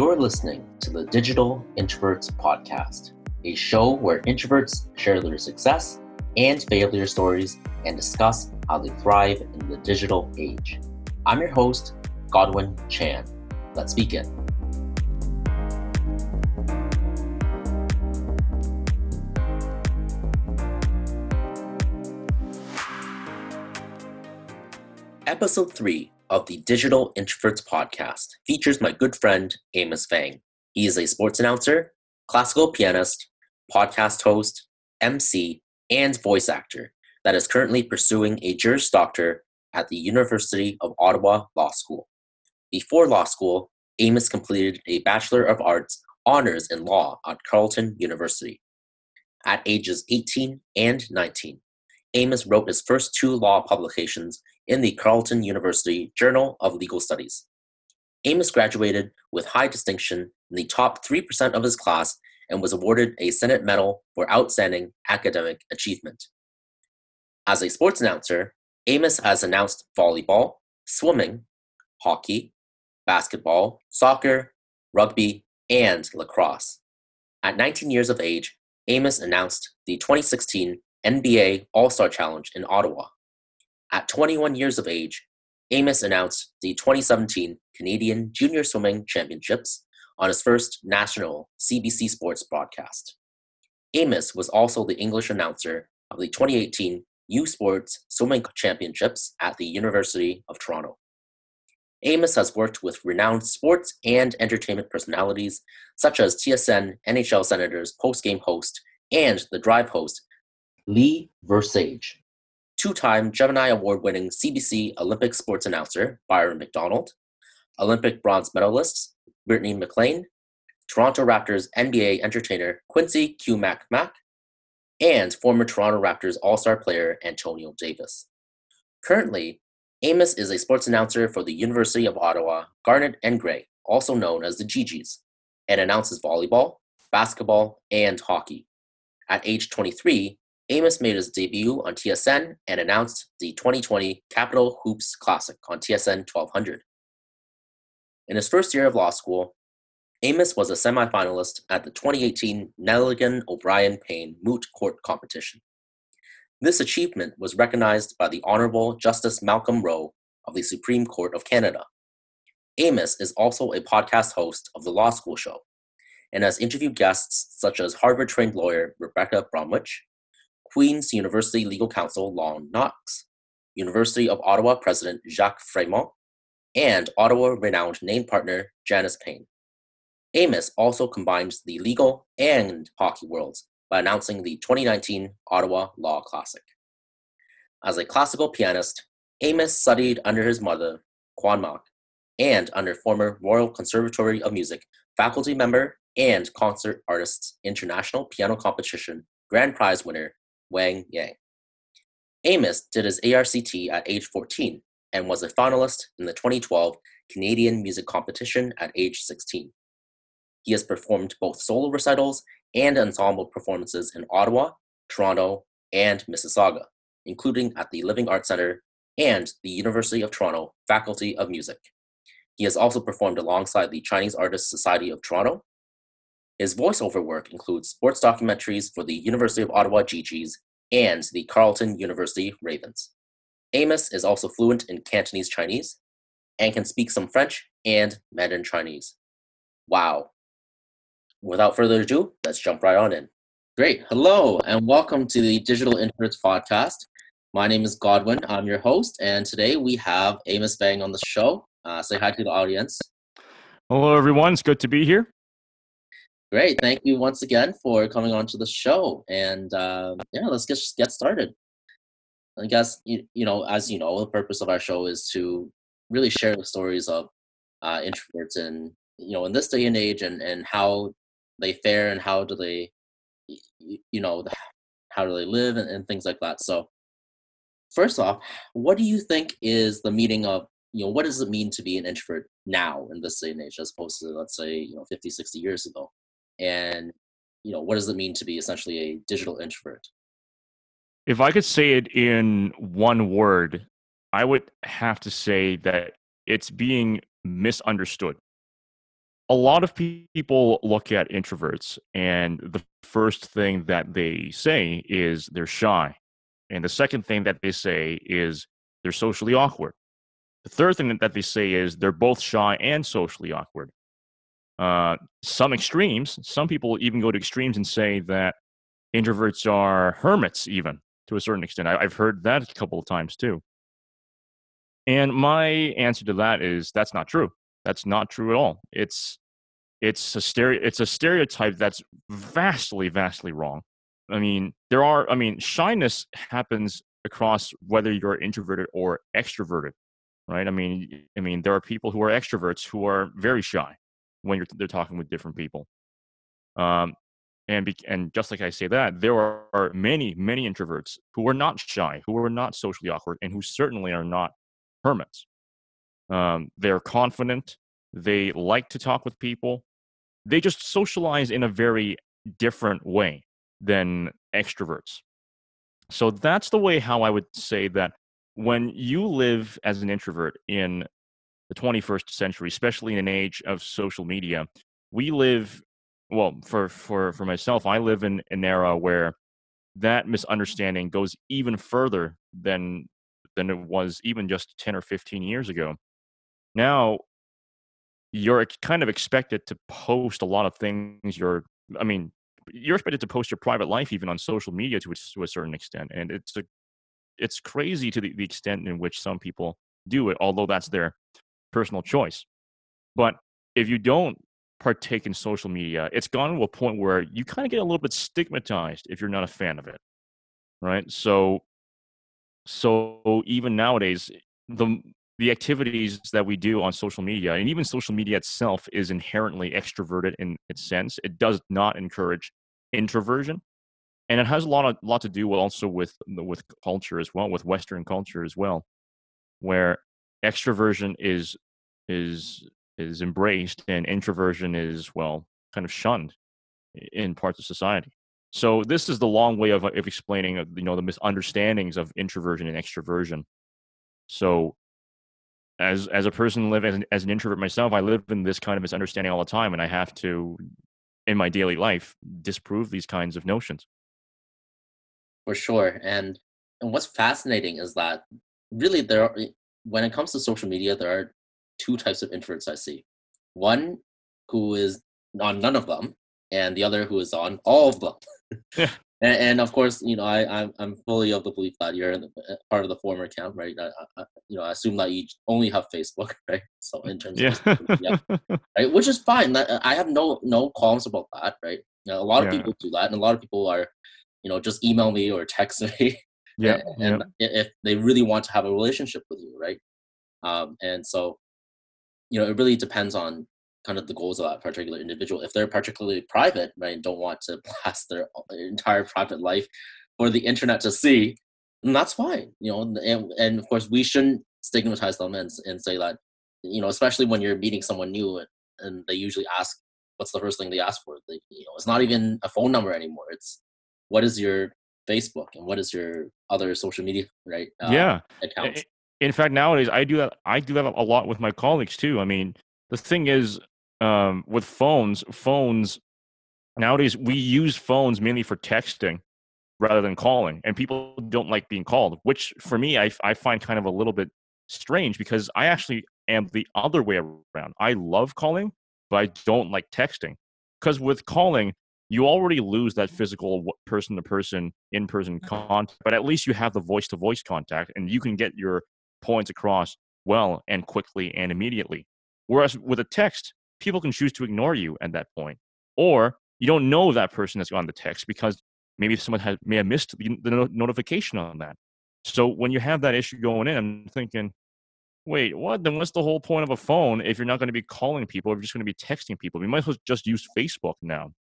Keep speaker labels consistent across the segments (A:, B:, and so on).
A: You're listening to the Digital Introverts Podcast, a show where introverts share their success and failure stories and discuss how they thrive in the digital age. I'm your host, Godwin Chan. Let's begin. Episode 3 of the Digital Introverts podcast features my good friend Amos Fang. He is a sports announcer, classical pianist, podcast host, MC, and voice actor that is currently pursuing a Juris Doctor at the University of Ottawa Law School. Before law school, Amos completed a Bachelor of Arts honors in law at Carleton University. At ages 18 and 19, Amos wrote his first two law publications in the Carleton University Journal of Legal Studies. Amos graduated with high distinction in the top 3% of his class and was awarded a Senate Medal for Outstanding Academic Achievement. As a sports announcer, Amos has announced volleyball, swimming, hockey, basketball, soccer, rugby, and lacrosse. At 19 years of age, Amos announced the 2016 NBA All Star Challenge in Ottawa. At 21 years of age, Amos announced the 2017 Canadian Junior Swimming Championships on his first national CBC Sports broadcast. Amos was also the English announcer of the 2018 U Sports Swimming Championships at the University of Toronto. Amos has worked with renowned sports and entertainment personalities such as TSN NHL Senators post-game host and the Drive host Lee Versage two time Gemini Award winning CBC Olympic sports announcer Byron MacDonald, Olympic bronze medalist Brittany MacLean, Toronto Raptors NBA entertainer Quincy Q Mac Mac, and former Toronto Raptors All Star player Antonio Davis. Currently, Amos is a sports announcer for the University of Ottawa Garnet and Gray, also known as the GGs, and announces volleyball, basketball, and hockey. At age 23, Amos made his debut on TSN and announced the 2020 Capital Hoops Classic on TSN 1200. In his first year of law school, Amos was a semifinalist at the 2018 Nelligan O'Brien Payne Moot Court competition. This achievement was recognized by the Honorable Justice Malcolm Rowe of the Supreme Court of Canada. Amos is also a podcast host of The Law School Show and has interviewed guests such as Harvard trained lawyer Rebecca Bromwich, Queen's University Legal Counsel Lon Knox, University of Ottawa President Jacques Fremont, and Ottawa renowned name partner Janice Payne. Amos also combines the legal and hockey worlds by announcing the 2019 Ottawa Law Classic. As a classical pianist, Amos studied under his mother, Kwan Mak, and under former Royal Conservatory of Music faculty member and concert artists international piano competition grand prize winner Wang Yang. Amos did his ARCT at age 14 and was a finalist in the 2012 Canadian Music Competition at age 16. He has performed both solo recitals and ensemble performances in Ottawa, Toronto, and Mississauga, including at the Living Arts Centre and the University of Toronto Faculty of Music. He has also performed alongside the Chinese Artists Society of Toronto his voiceover work includes sports documentaries for the University of Ottawa GGs and the Carleton University Ravens. Amos is also fluent in Cantonese Chinese and can speak some French and Mandarin Chinese. Wow. Without further ado, let's jump right on in. Great. Hello, and welcome to the Digital Introverts podcast. My name is Godwin. I'm your host, and today we have Amos Fang on the show. Uh, say hi to the audience.
B: Hello, everyone. It's good to be here.
A: Great. Thank you once again for coming on to the show. And uh, yeah, let's get get started. I guess you, you know, as you know, the purpose of our show is to really share the stories of uh, introverts and you know in this day and age and and how they fare and how do they you know how do they live and, and things like that so first off what do you think is the meaning of you know what does it mean to be an introvert now in this day and age as opposed to let's say you know 50 60 years ago and you know what does it mean to be essentially a digital introvert
B: if i could say it in one word i would have to say that it's being misunderstood a lot of people look at introverts and the first thing that they say is they're shy. And the second thing that they say is they're socially awkward. The third thing that they say is they're both shy and socially awkward. Uh, some extremes, some people even go to extremes and say that introverts are hermits, even to a certain extent. I, have heard that a couple of times too. And my answer to that is that's not true. That's not true at all. It's it's a stereo it's a stereotype that's vastly vastly wrong. I mean, there are I mean, shyness happens across whether you're introverted or extroverted, right? I mean, I mean, there are people who are extroverts who are very shy when you're they're talking with different people. Um, and be, and just like I say that, there are, many many introverts who are not shy, who are not socially awkward, and who certainly are not hermits. Um, they're confident. They like to talk with people. They just socialize in a very different way than extroverts. So that's the way how I would say that when you live as an introvert in the 21st century, especially in an age of social media, we live well for for for myself i live in an era where that misunderstanding goes even further than than it was even just 10 or 15 years ago. Now you're kind of expected to post a lot of things you're i mean you're expected to post your private life even on social media to a, to a certain extent and it's a it's crazy to the, the extent in which some people do it although that's their personal choice but if you don't partake in social media, it's gone to a point where you kind of get a little bit stigmatized if you're not a fan of it. Right? So so even nowadays the the activities that we do on social media and even social media itself is inherently extroverted in its sense. It does not encourage introversion. And it has a lot of lot to do with also with with culture as well, with Western culture as well, where extroversion is is is embraced and introversion is well kind of shunned in parts of society. So this is the long way of, of explaining uh, you know the misunderstandings of introversion and extroversion. So as as a person living as an, as an introvert myself i live in this kind of misunderstanding all the time and i have to in my daily life disprove these kinds of notions.
A: For sure and and what's fascinating is that really there are when it comes to social media there are two types of introverts I see. One who is on none of them, and the other who is on all of them. yeah. And, and, of course, you know, I, I'm, I'm fully of the belief that you're the, uh, part of the former camp, right? I, I, you know, I assume that you only have Facebook, right? So in terms yeah. of, yeah, right, which is fine. I have no no qualms about that, right? You know, a lot of yeah. people do that, and a lot of people are, you know, just email me or text me.
B: Yeah,
A: and, if they really want to have a relationship with you, right? Um, and so you know, it really depends on kind of the goals of that particular individual. If they're particularly private, right, and don't want to blast their entire private life for the internet to see, then that's fine. You know, and, and of course we shouldn't stigmatize them and, and say that, you know, especially when you're meeting someone new and, and they usually ask, what's the first thing they ask for? They, you know, it's not even a phone number anymore. It's what is your Facebook and what is your other social media, right?
B: Uh, yeah.
A: Accounts
B: in fact nowadays i do that i do that a lot with my colleagues too i mean the thing is um, with phones phones nowadays we use phones mainly for texting rather than calling and people don't like being called which for me I, I find kind of a little bit strange because i actually am the other way around i love calling but i don't like texting because with calling you already lose that physical person to person in person mm-hmm. contact but at least you have the voice to voice contact and you can get your points across well and quickly and immediately. Whereas with a text, people can choose to ignore you at that point, or you don't know that person that's on the text because maybe someone has, may have missed the, the notification on that. So when you have that issue going in, I'm thinking, wait, what? Then what's the whole point of a phone if you're not going to be calling people, if you're just going to be texting people? We might as well just use Facebook now,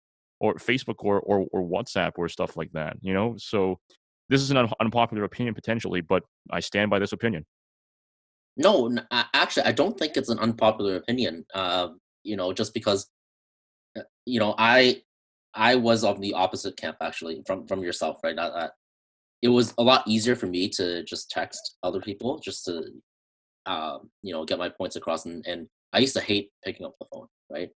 B: or Facebook, or, or or WhatsApp, or stuff like that. You know, so this is an un- unpopular opinion potentially, but I stand by this opinion.
A: No, actually, I don't think it's an unpopular opinion. Uh, you know, just because, uh, you know, I I was of the opposite camp actually from from yourself, right? I, it was a lot easier for me to just text other people, just to, um, you know, get my points across. And, and I used to hate picking up the phone, right?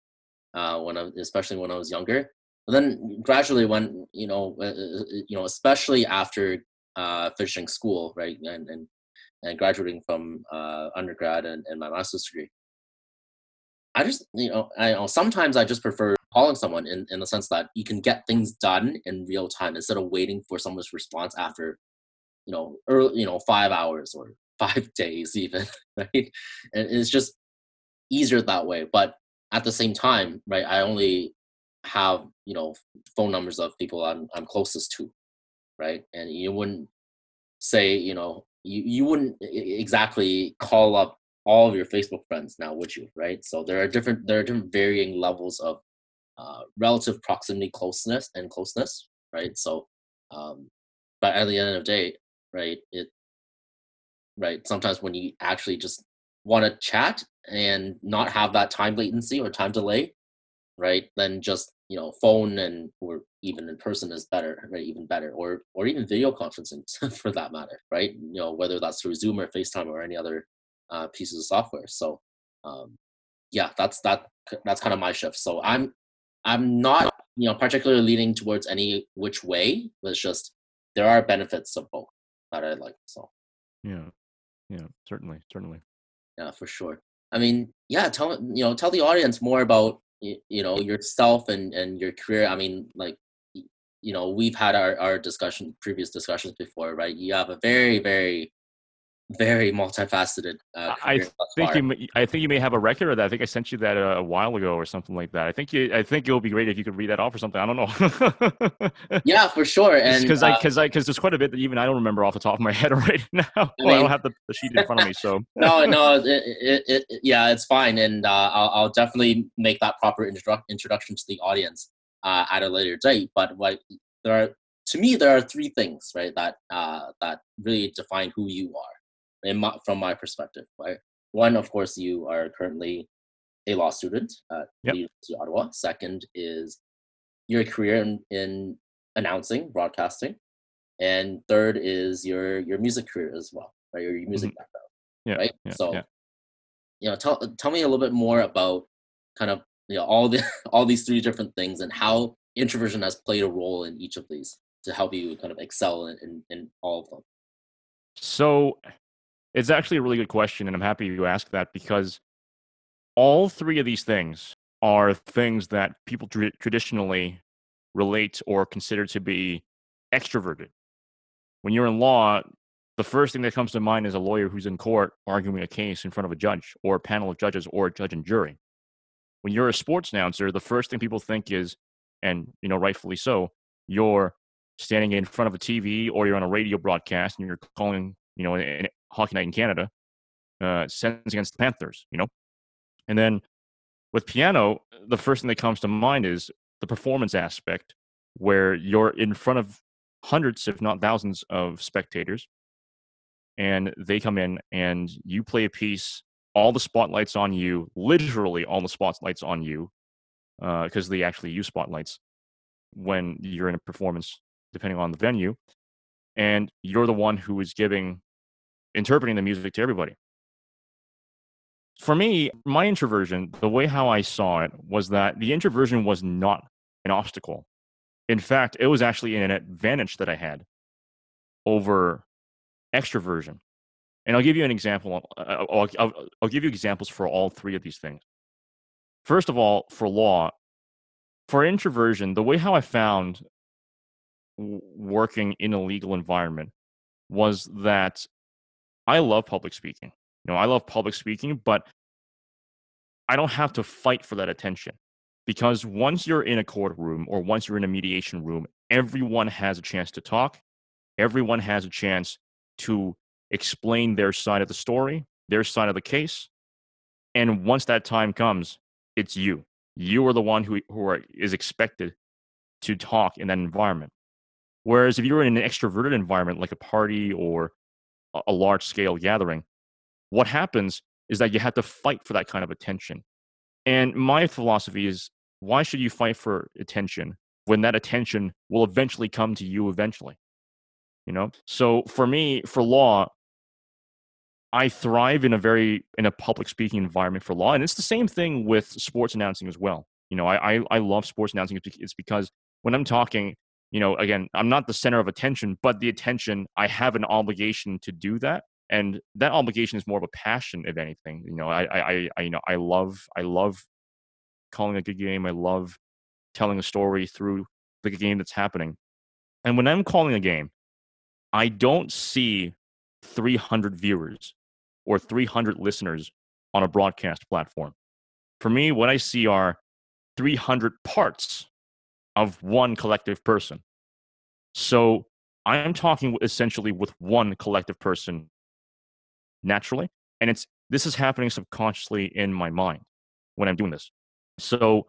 A: uh, when I, especially when I was younger. But then gradually, when you know, uh, uh, you know, especially after uh, finishing school, right, and and, and graduating from uh, undergrad and, and my master's degree, I just you know, I know sometimes I just prefer calling someone in in the sense that you can get things done in real time instead of waiting for someone's response after you know early you know five hours or five days even right? And it's just easier that way. But at the same time right i only have you know phone numbers of people I'm I'm closest to, right? And you wouldn't say you know you you wouldn't exactly call up all of your Facebook friends now, would you? Right? So there are different there are different varying levels of uh, relative proximity, closeness, and closeness, right? So, um, but at the end of the day, right? It right sometimes when you actually just want to chat and not have that time latency or time delay right? Then just you know phone and or even in person is better right? Even better. Or or even video conferencing for that matter right? You know whether that's through zoom or facetime or any other uh, pieces of software. So um, yeah that's that that's kind of my shift. So i'm i'm not you know particularly leaning towards any which way but it's just there are benefits of both that i like so.
B: Yeah. Yeah certainly certainly.
A: Yeah for sure. I mean yeah tell you know tell the audience more about you, you know yourself and and your career i mean like you know we've had our our discussion previous discussions before right? You have a very very very multifaceted. Uh,
B: I think you. May, I think you may have a record of that. I think I sent you that a, a, while ago or something like that. I think you. I think it would be great if you could read that off or something. I don't know.
A: yeah, for sure. And
B: because uh, I because I because there's quite a bit that even I don't remember off the top of my head right now. I, mean, I don't have the, the, sheet in front of me, so
A: no, no, it, it, it, yeah, it's fine, and uh, I'll, I'll, definitely make that proper introdu- introduction to the audience uh, at a later date. But what there are to me, there are three things, right, that uh, that really define who you are in my, from my perspective, right? One, of course, you are currently a law student at yep. the University of Ottawa. Second is your career in, in announcing, broadcasting, and third is your your music career as well, right? Your, your music mm-hmm. background,
B: yeah,
A: right?
B: Yeah,
A: so,
B: yeah.
A: you know, tell tell me a little bit more about kind of you know all the all these three different things and how introversion has played a role in each of these to help you kind of excel in, in, in all of them.
B: So it's actually a really good question, and I'm happy you asked that because all three of these things are things that people tra- traditionally relate or consider to be extroverted. When you're in law, the first thing that comes to mind is a lawyer who's in court arguing a case in front of a judge or a panel of judges or a judge and jury. When you're a sports announcer, the first thing people think is, and you know, rightfully so, you're standing in front of a TV or you're on a radio broadcast and you're calling, you know, an, Hockey Night in Canada, uh, Sens against the Panthers, you know? And then with piano, the first thing that comes to mind is the performance aspect, where you're in front of hundreds, if not thousands, of spectators, and they come in and you play a piece, all the spotlights on you, literally all the spotlights on you, because uh, they actually use spotlights when you're in a performance, depending on the venue. And you're the one who is giving interpreting the music to everybody. For me, my introversion, the way how I saw it was that the introversion was not an obstacle. In fact, it was actually an advantage that I had over extroversion. And I'll give you an example. Uh, I'll, I'll, I'll give you examples for all three of these things. First of all, for law, for introversion, the way how I found working in a legal environment was that I love public speaking. You know, I love public speaking, but I don't have to fight for that attention because once you're in a courtroom or once you're in a mediation room, everyone has a chance to talk. Everyone has a chance to explain their side of the story, their side of the case. And once that time comes, it's you. You are the one who, who are, is expected to talk in that environment. Whereas if you're in an extroverted environment like a party or a large scale gathering, what happens is that you have to fight for that kind of attention. And my philosophy is why should you fight for attention when that attention will eventually come to you eventually? You know? So for me, for law, I thrive in a very in a public speaking environment for law. And it's the same thing with sports announcing as well. You know, I, I, I love sports announcing. It's because when I'm talking, you know, again, I'm not the center of attention, but the attention, I have an obligation to do that. And that obligation is more of a passion, if anything. You know, I, I, I you know, I love, I love calling a good game. I love telling a story through the game that's happening. And when I'm calling a game, I don't see 300 viewers or 300 listeners on a broadcast platform. For me, what I see are 300 parts of one collective person. So I am talking essentially with one collective person naturally. And it's this is happening subconsciously in my mind when I'm doing this. So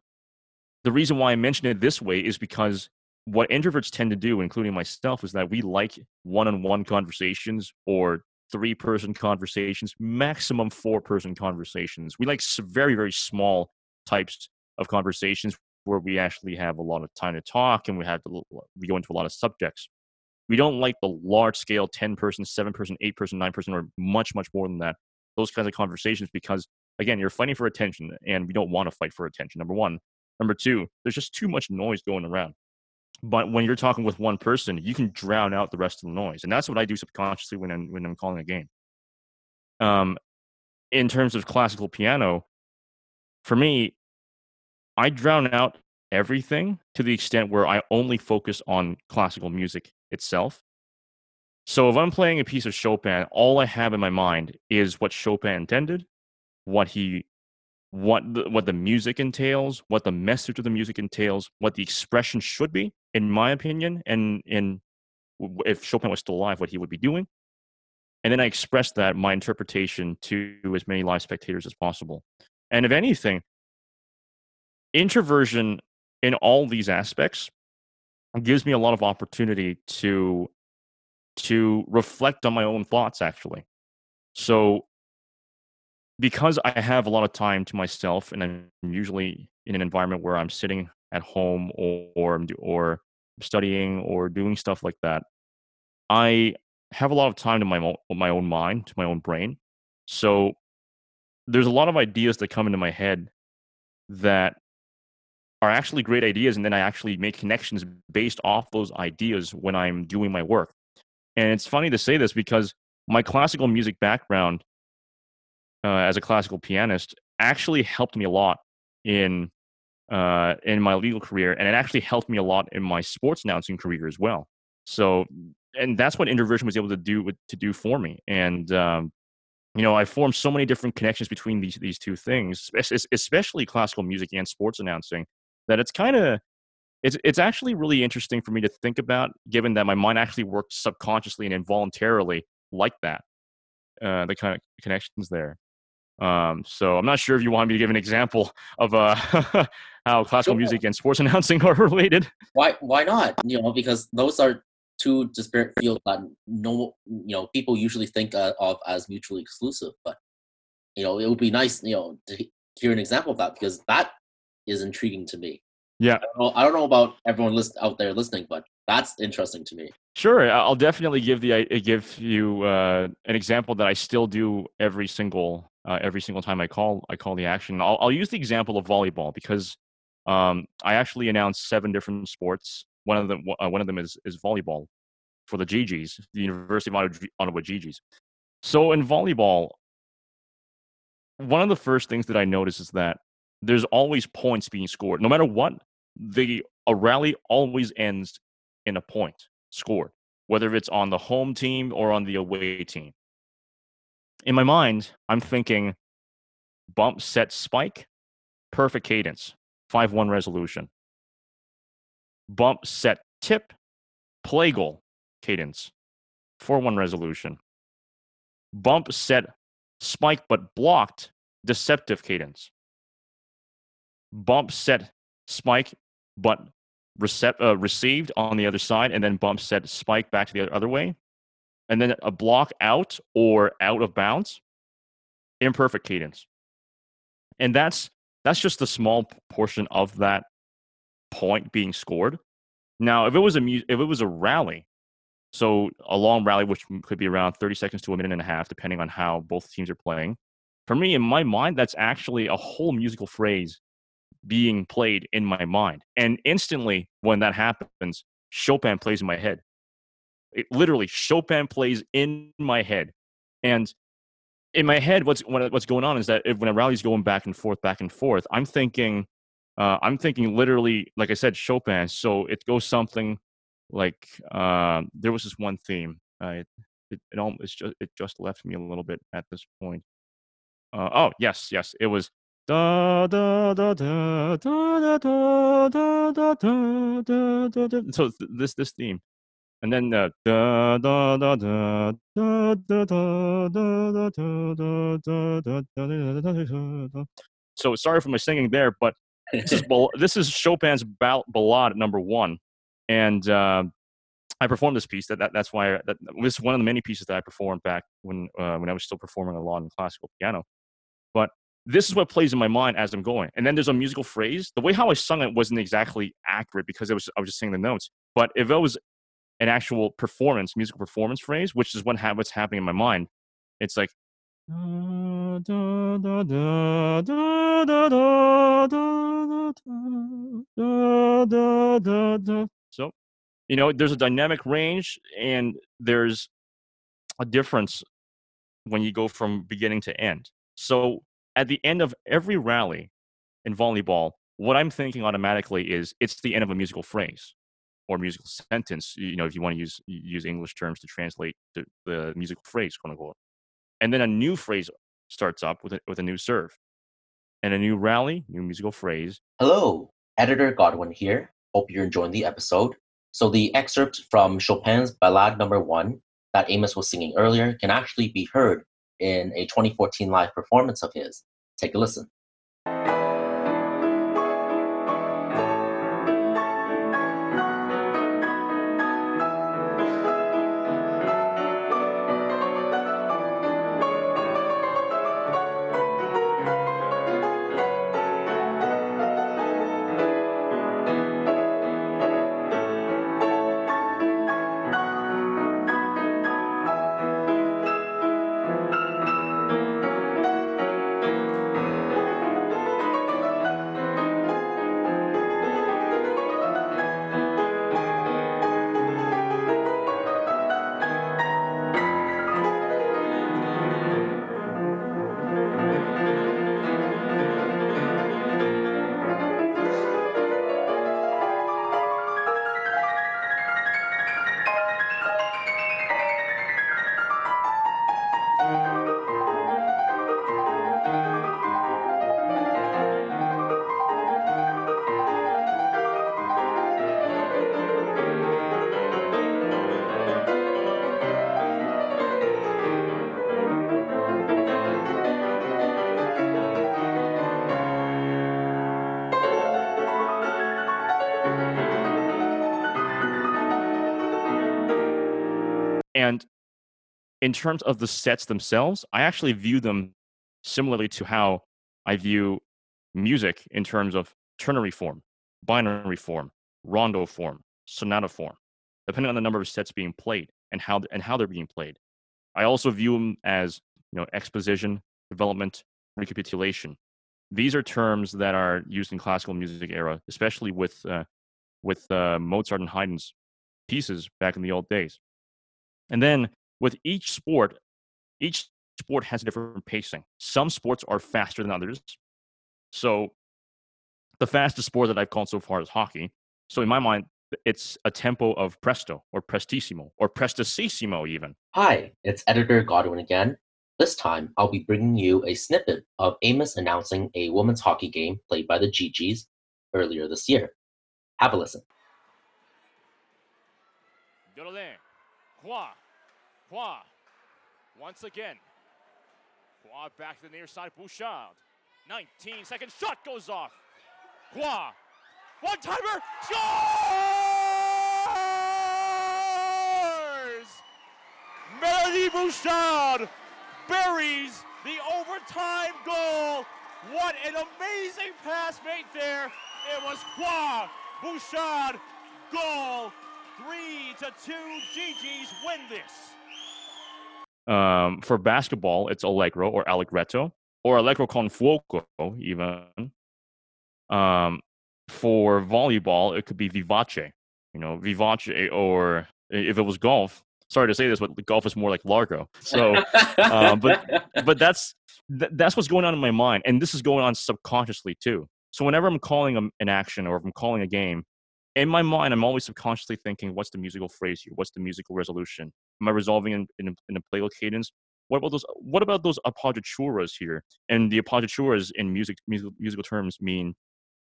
B: the reason why I mention it this way is because what introverts tend to do, including myself, is that we like one on one conversations or three person conversations, maximum four person conversations. We like very, very small types of conversations where we actually have a lot of time to talk and we have to we go into a lot of subjects. We don't like the large scale 10 person, 7 person, 8 person, 9 person, or much, much more than that. Those kinds of conversations because, again, you're fighting for attention and we don't want to fight for attention, number one. Number two, there's just too much noise going around. But when you're talking with one person, you can drown out the rest of the noise. And that's what I do subconsciously when I'm, when I'm calling a game. Um, in terms of classical piano, for me, I drown out everything to the extent where I only focus on classical music itself. So if I'm playing a piece of Chopin, all I have in my mind is what Chopin intended, what he what the, what the music entails, what the message of the music entails, what the expression should be, in my opinion, and in if Chopin was still alive, what he would be doing. And then I express that my interpretation to as many live spectators as possible. And if anything, introversion in all these aspects gives me a lot of opportunity to to reflect on my own thoughts actually. So because i have a lot of time to myself and i'm usually in an environment where i'm sitting at home or or, or studying or doing stuff like that i have a lot of time to my own, my own mind to my own brain. So there's a lot of ideas that come into my head that are actually great ideas and then i actually make connections based off those ideas when i'm doing my work. And it's funny to say this because my classical music background uh, as a classical pianist actually helped me a lot in uh, in my legal career and it actually helped me a lot in my sports announcing career as well. So and that's what introversion was able to do to do for me. And um, you know i formed so many different connections between these these two things especially classical music and sports announcing that it's kind of it's it's actually really interesting for me to think about, given that my mind actually works subconsciously and involuntarily like that. Uh, the kind of connections there. Um, so I'm not sure if you want me to give an example of uh, how classical sure. music and sports announcing are related.
A: Why why not? You know, because those are two disparate fields that no you know people usually think uh, of as mutually exclusive. But you know, it would be nice you know to hear an example of that because that is intriguing to me.
B: Yeah, I
A: don't know, I don't know about everyone list, out there listening, but that's interesting to me.
B: Sure, I'll definitely give the give you uh, an example that I still do every single uh, every single time I call I call the action. I'll, I'll use the example of volleyball because um, I actually announced seven different sports. One of them uh, one of them is is volleyball for the GGs, the University of Ottawa GGs. So in volleyball, one of the first things that I notice is that there's always points being scored. No matter what, the a rally always ends in a point scored, whether it's on the home team or on the away team. In my mind, I'm thinking bump set spike, perfect cadence, 5 1 resolution. Bump set tip, plagal, cadence, 4 1 resolution. Bump set spike but blocked, deceptive cadence, bump set spike, but recept, uh, received on the other side, and then bump set spike back to the other way, and then a block out or out of bounds, imperfect cadence, and that's that's just a small portion of that point being scored. Now, if it was a if it was a rally, so a long rally, which could be around 30 seconds to a minute and a half, depending on how both teams are playing. For me, in my mind, that's actually a whole musical phrase being played in my mind. And instantly, when that happens, Chopin plays in my head. It, literally, Chopin plays in my head. And in my head, what's what's going on is that if, when a rally's going back and forth, back and forth, I'm thinking, uh, I'm thinking literally, like I said, Chopin. So it goes something like uh, there was this one theme. Uh, it, it, it almost just it just left me a little bit at this point. Uh, oh yes, yes, it was da da da da da da da da da da da da. So this this theme, and then da da da da da da da da da da da da da. So sorry for my singing there, but this is this is Chopin's ballade number one, and uh, I performed this piece. That, that that's why I, that this is one of the many pieces that I performed back when uh, when I was still performing a lot in classical piano. But this is what plays in my mind as I'm going. And then there's a musical phrase. The way how I sung it wasn't exactly accurate because it was I was just singing the notes. But if it was an actual performance, musical performance phrase, which is what ha- what's happening in my mind, it's like so you know there's a dynamic range and there's a difference when you go from beginning to end so at the end of every rally in volleyball, what I'm thinking automatically is it's the end of a musical phrase or musical sentence. You know, if you want to use use English terms to translate the, the musical phrase, quote unquote. And then a new phrase starts up with a, with a new serve, and a new rally, new musical phrase.
A: Hello, editor Godwin here. Hope you're enjoying the episode. So the excerpt from Chopin's Ballade Number One that Amos was singing earlier can actually be heard in a 2014 live performance of his. Take a listen.
B: In terms of the sets themselves, I actually view them similarly to how I view music in terms of ternary form, binary form, rondo form, sonata form, depending on the number of sets being played and how and how they're being played. I also view them as you know exposition, development, recapitulation. These are terms that are used in classical music era, especially with uh, with uh, Mozart and Haydn's pieces back in the old days. And then with each sport, each sport has a different pacing. Some sports are faster than others. So the fastest sport that I've called so far is hockey. So in my mind, it's a tempo of presto or prestissimo or prestissimo even.
A: Hi, it's editor Godwin again. This time, I'll be bringing you a snippet of Amos announcing a women's hockey game played by the GGs earlier this year. Have a listen. Hua. Hua.
C: Once again. Hua back to the near side. Bouchard. 19 second shot goes off. Hua. One timer. Scores! Melody Bouchard buries the overtime goal. What an amazing pass made there. It was Hua Bouchard goal Three to two, GG's win this.
B: Um, for basketball, it's Allegro or Allegretto or Allegro con fuoco, even. Um, for volleyball, it could be vivace, you know, vivace, or if it was golf. Sorry to say this, but golf is more like Largo. So, uh, but but that's th- that's what's going on in my mind, and this is going on subconsciously too. So whenever I'm calling a, an action or if I'm calling a game, in my mind, I'm always subconsciously thinking, what's the musical phrase here? What's the musical resolution? Am I resolving in, in, in a plagal cadence? What about those? What about those appoggiaturas here? And the appoggiaturas in music, musical, musical terms mean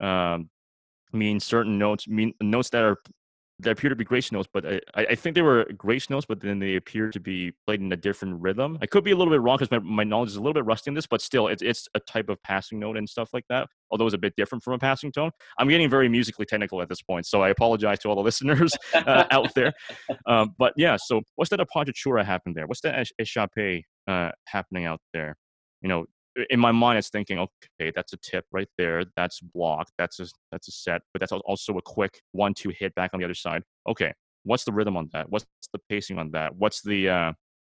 B: um, mean certain notes, mean notes that are they appear to be grace notes, but I, I think they were grace notes, but then they appear to be played in a different rhythm. I could be a little bit wrong because my, my knowledge is a little bit rusty in this, but still, it's, it's a type of passing note and stuff like that, although it's a bit different from a passing tone. I'm getting very musically technical at this point, so I apologize to all the listeners uh, out there. Um, but yeah, so what's that appoggiatura happened there? What's that échappé uh, happening out there? You know, in my mind it's thinking okay that's a tip right there that's block that's a that's a set but that's also a quick one two hit back on the other side. Okay what's the rhythm on that? What's the pacing on that? What's the uh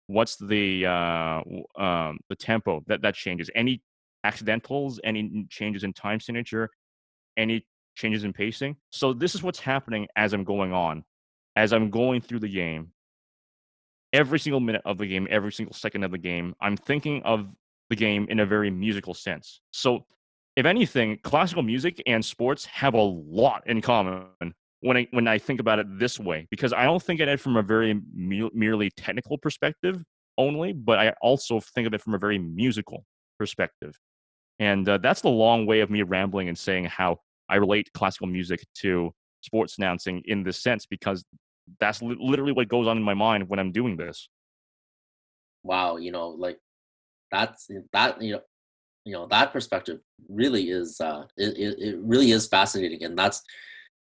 B: what's the uh um the tempo that that changes? Any accidentals? Any changes in time signature? Any changes in pacing? So this is what's happening as i'm going on as i'm going through the game. Every single minute of the game every single second of the game i'm thinking of the game in a very musical sense. So, if anything, classical music and sports have a lot in common when I when I think about it this way, because I don't think of it from a very me- merely technical perspective only, but I also think of it from a very musical perspective. And uh, that's the long way of me rambling and saying how I relate classical music to sports announcing in this sense, because that's li- literally what goes on in my mind when I'm doing this.
A: Wow, you know, like that's that you know you know that perspective really is uh it, it really is fascinating and that's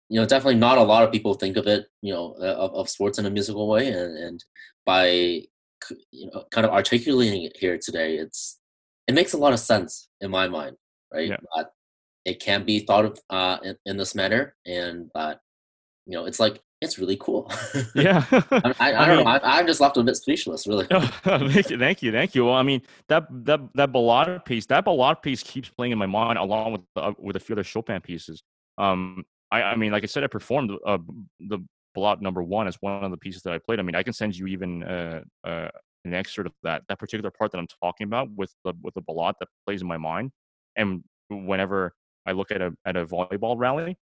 A: you know definitely not a lot of people think of it you know of, of sports in a musical way and and by you know kind of articulating it here today it's it makes a lot of sense in my mind right yeah. that it can be thought of uh in, in this manner and that you know it's like it's really cool.
B: Yeah,
A: I, I, I, don't mean, know. I, am just left a bit speechless, really.
B: thank you, thank you, thank you. Well, I mean that that that ballade piece, that ballade piece keeps playing in my mind along with uh, with a few other Chopin pieces. Um, I, I mean, like I said, I performed uh, the ballade number one as one of the pieces that I played. I mean, I can send you even uh, uh, an excerpt of that that particular part that I'm talking about with the with the ballade that plays in my mind, and whenever I look at a at a volleyball rally,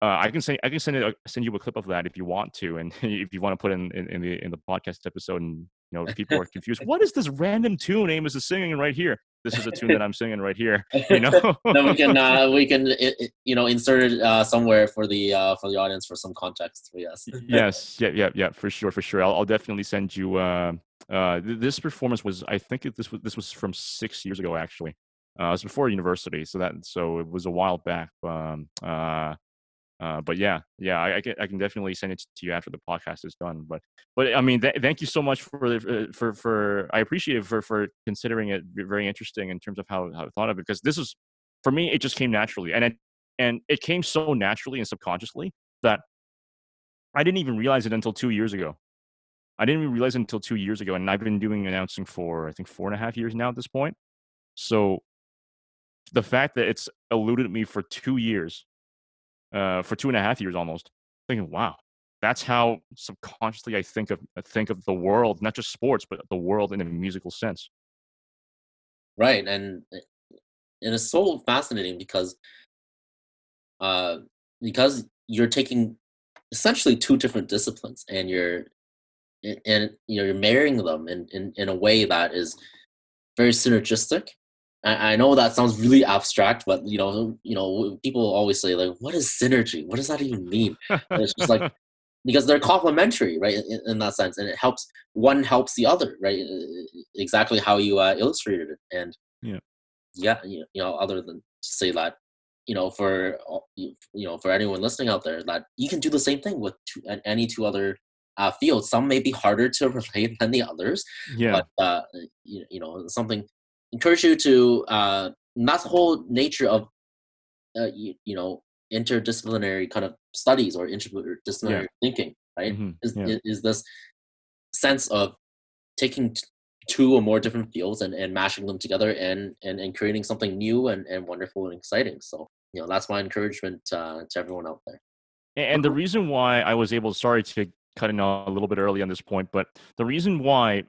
B: uh, I can send I can send it send you a clip of that if you want to, and if you want to put in, in, in the in the podcast episode, and you know people are confused. what is this random tune Amos is singing right here? This is a tune that I'm singing right here. You know,
A: then we can uh, we can you know insert it uh, somewhere for the uh, for the audience for some context. Yes.
B: yes. Yeah. Yeah. Yeah. For sure. For sure. I'll, I'll definitely send you. Uh, uh, this performance was I think this was this was from six years ago actually. Uh, it was before university, so that so it was a while back. Um, uh, uh, but yeah, yeah, I, I, can I can definitely send it to you after the podcast is done. But but I mean, th- thank you so much for for for I appreciate it for for considering it very interesting in terms of how how I thought of it because this is for me it just came naturally and it and it came so naturally and subconsciously that I didn't even realize it until two years ago. I didn't even realize until two years ago, and I've been doing announcing for I think four and a half years now at this point. So the fact that it's eluded me for two years uh, for two and a half years almost, thinking, wow, that's how subconsciously I think of think of the world, not just sports, but the world in a musical sense.
A: Right, and eh, and it's so fascinating because uh, because you're taking essentially two different disciplines, and you're and you know you're marrying them in, in, in a way that is very synergistic I, I know that sounds really abstract, but you know, you know, people always say like, "What is synergy? What does that even mean?" And it's just like because they're complementary, right? In, in, that sense, and it helps. One helps the other, right? Exactly how you uh, illustrated it, and
B: yeah,
A: yeah, you know, other than to say that, you know, for you know, for anyone listening out there, that you can do the same thing with two, any two other uh, fields. Some may be harder to relate than the others,
B: yeah.
A: but uh, you, you know, something encourage you to uh, not the whole nature of uh, you, you know interdisciplinary kind of studies or interdisciplinary yeah. thinking right mm-hmm. is, yeah. is this sense of taking t- two or more different fields and, and mashing them together and, and and creating something new and, and wonderful and exciting so you know that's my encouragement uh, to everyone out there.
B: And the reason why I was able, sorry to cut in a little bit early on this point, but the reason why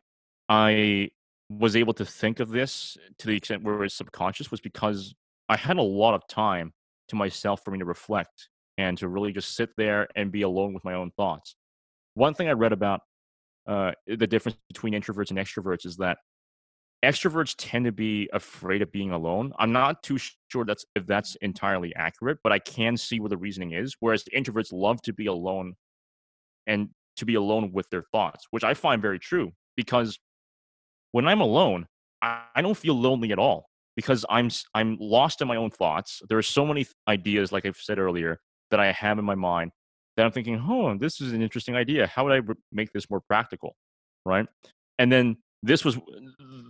B: I was able to think of this to the extent where it's subconscious was because I had a lot of time to myself for me to reflect and to really just sit there and be alone with my own thoughts. One thing I read about uh, the difference between introverts and extroverts is that extroverts tend to be afraid of being alone. I'm not too sure that's if that's entirely accurate, but I can see where the reasoning is. Whereas introverts love to be alone and to be alone with their thoughts, which I find very true because when I'm alone, I, don't feel lonely at all because I'm I'm lost in my own thoughts. There are so many ideas, like I've said earlier, that I have in my mind that I'm thinking, oh, this is an interesting idea. How would I re- make this more practical, right? And then this was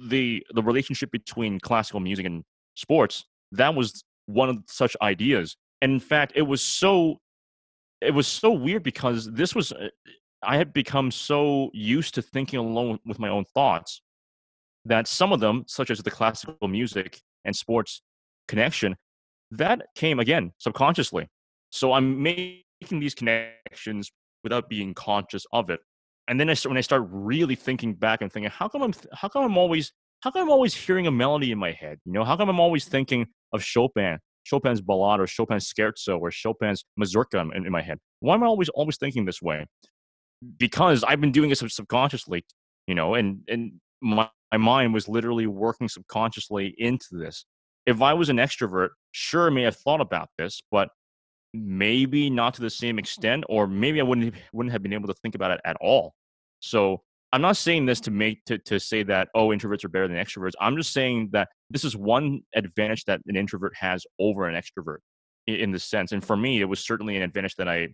B: the the relationship between classical music and sports. That was one of such ideas, and in fact, it was so it was so weird because this was uh, I had become so used to thinking alone with my own thoughts that some of them, such as the classical music and sports connection, that came again subconsciously. So I'm making these connections without being conscious of it. And then I start, when I start really thinking back and thinking, how come I'm how come I'm always how come I'm always hearing a melody in my head? You know, how come I'm always thinking of Chopin, Chopin's ballade, or Chopin's scherzo, or Chopin's mazurka in, in my head? Why am I always always thinking this way? Because I've been doing it subconsciously, you know, and and my, my mind was literally working subconsciously into this. If I was an extrovert, sure, I may have thought about this, but maybe not to the same mm. extent, or maybe I wouldn't wouldn't have been able to think about it at all. So I'm not saying this to make to, to say that oh introverts are better than extroverts. I'm just saying that this is one advantage that an introvert has over an extrovert in, in the sense. And for me, it was certainly an advantage that I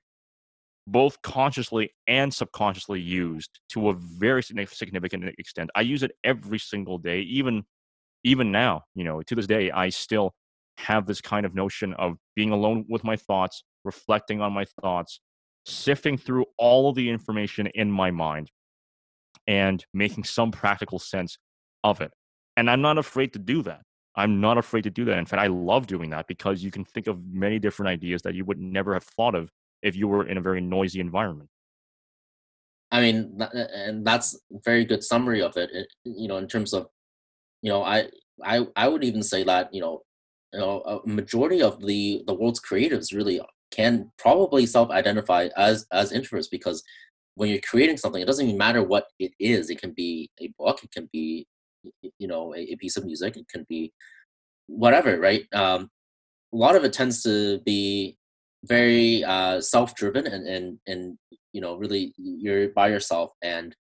B: both consciously and subconsciously used to a very significant extent. I use it every single day, even even now. You know, to this day, I still have this kind of notion of being alone with my thoughts, reflecting on my thoughts, sifting through all of the information in my mind, and making some practical sense of it. And I'm not afraid to do that. I'm not afraid to do that. In fact, I love doing that because you can think of many different ideas that you would never have thought of if you were in a very noisy environment.
A: I mean, and that's very good summary of it. You know, in terms of, you know, I I I would even say that you know, you know, a majority of the the world's creatives really can probably self-identify as as introverts because when you're creating something, it doesn't even matter what it is. It can be a book, it can be, you know, a, a piece of music, it can be whatever, right? Um, a lot of it tends to be very uh, self-driven and and and you know really you're by yourself and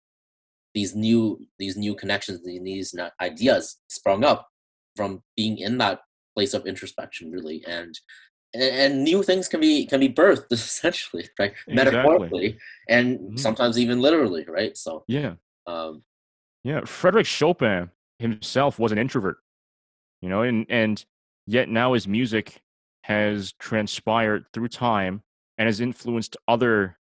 A: these new these new connections these ideas sprung up from being in that place of introspection really and and new things can be can be birthed essentially right exactly. metaphorically and mm-hmm. sometimes even literally right so
B: yeah um yeah frederick chopin himself was an introvert you know and and yet now his music has transpired through time and has influenced other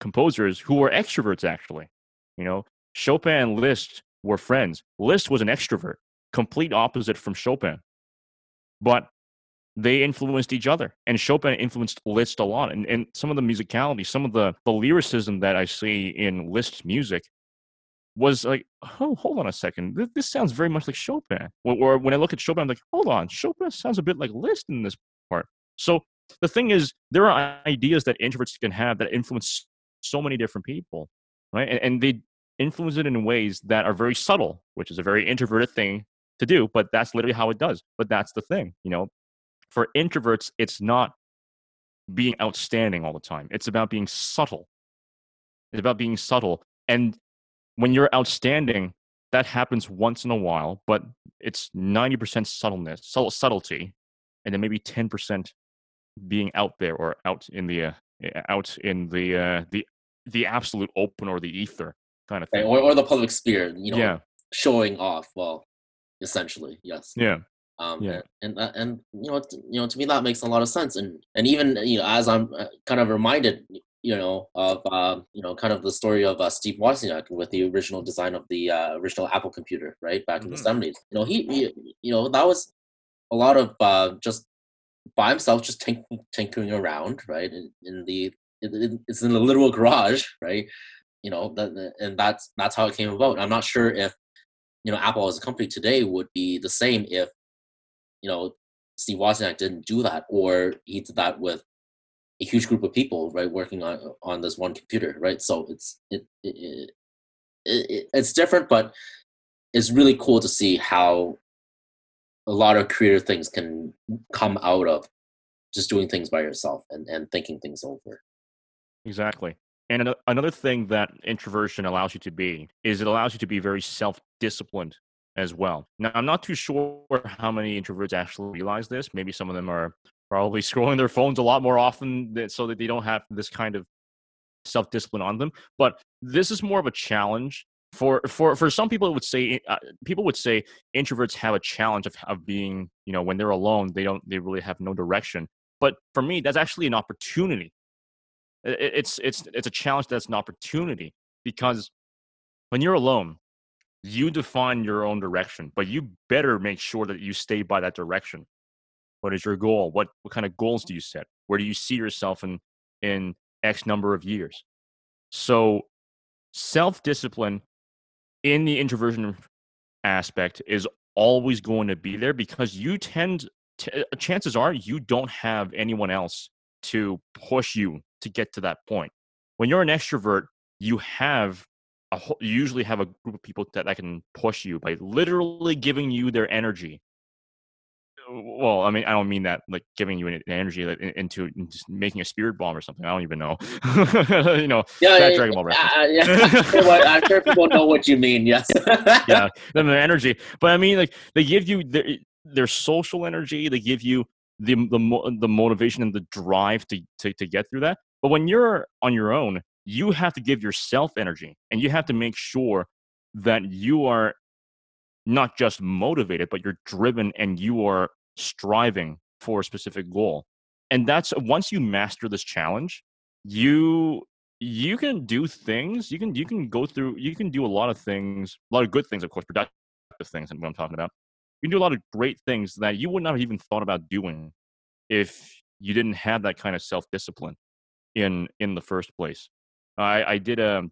B: composers who were extroverts actually. You know chopin and liszt were friends. Liszt was an extrovert complete opposite from chopin. But they influenced each other and chopin influenced liszt a lot. And, and some of the musicality some of the, the lyricism that i see in liszt's music was like, oh, hold on a second. This, this sounds very much like Chopin. Or, or, when I look at Chopin, I'm like, hold on, Chopin sounds a bit like Liszt in this part. So the thing is, there are ideas that introverts can have that influence so many different people, right? And, and they influence it in ways that are very subtle, which is a very introverted thing to do, but that's literally how it does. But that's the thing, you know. For introverts, it's not being outstanding all the time. It's about being subtle. It's about being subtle. And when you're outstanding, that happens once in a while, but it's 90% subtleness, subtle, subtlety, and then maybe 10% being out there or out in the uh, out in the uh, the the absolute open or the ether kind of thing,
A: or, or the public sphere, you know, yeah. showing off. Well, essentially, yes.
B: Yeah.
A: Um, yeah. And, and, uh, and you know, you know, to me that makes a lot of sense. And and even you know, as I'm uh, kind of reminded, you know, of uh, you know, kind of the story of uh, Steve Wozniak with the original design of the uh, original Apple computer, right back mm-hmm. in the '70s. Mm-hmm. You know, he, he, you know, that was a lot of uh, just by himself, just tink- tinkering around, right? In, in the it, it's in the literal garage, right? You know, that, and that's that's how it came about. I'm not sure if you know Apple as a company today would be the same if you know Steve Wozniak didn't do that, or he did that with a huge group of people, right, working on on this one computer, right? So it's it, it, it, it's different, but it's really cool to see how a lot of creative things can come out of just doing things by yourself and, and thinking things over.
B: Exactly. And another thing that introversion allows you to be is it allows you to be very self disciplined as well. Now, I'm not too sure how many introverts actually realize this. Maybe some of them are probably scrolling their phones a lot more often so that they don't have this kind of self discipline on them. But this is more of a challenge for for for some people. It would say uh, people would say introverts have a challenge of of being you know when they're alone they don't they really have no direction. But for me, that's actually an opportunity it's it's it's a challenge that's an opportunity because when you're alone you define your own direction but you better make sure that you stay by that direction what is your goal what what kind of goals do you set where do you see yourself in in x number of years so self discipline in the introversion aspect is always going to be there because you tend to, uh, chances are you don't have anyone else to push you to get to that point. When you're an extrovert, you have a usually have a group of people that, that can push you by literally giving you their energy. Well, I mean, I don't mean that like giving you an energy like, into just making a spirit bomb or something. I don't even know. you know,
A: yeah, yeah, Dragon Ball reference. Uh, yeah. I'm sure people know what you mean. Yes.
B: yeah, the energy, but I mean, like they give you their, their social energy. They give you the the the motivation and the drive to, to to get through that. But when you're on your own, you have to give yourself energy, and you have to make sure that you are not just motivated, but you're driven and you are striving for a specific goal. And that's once you master this challenge, you you can do things. You can you can go through. You can do a lot of things, a lot of good things, of course, productive things. And what I'm talking about you can do a lot of great things that you would not have even thought about doing if you didn't have that kind of self-discipline in in the first place i i did a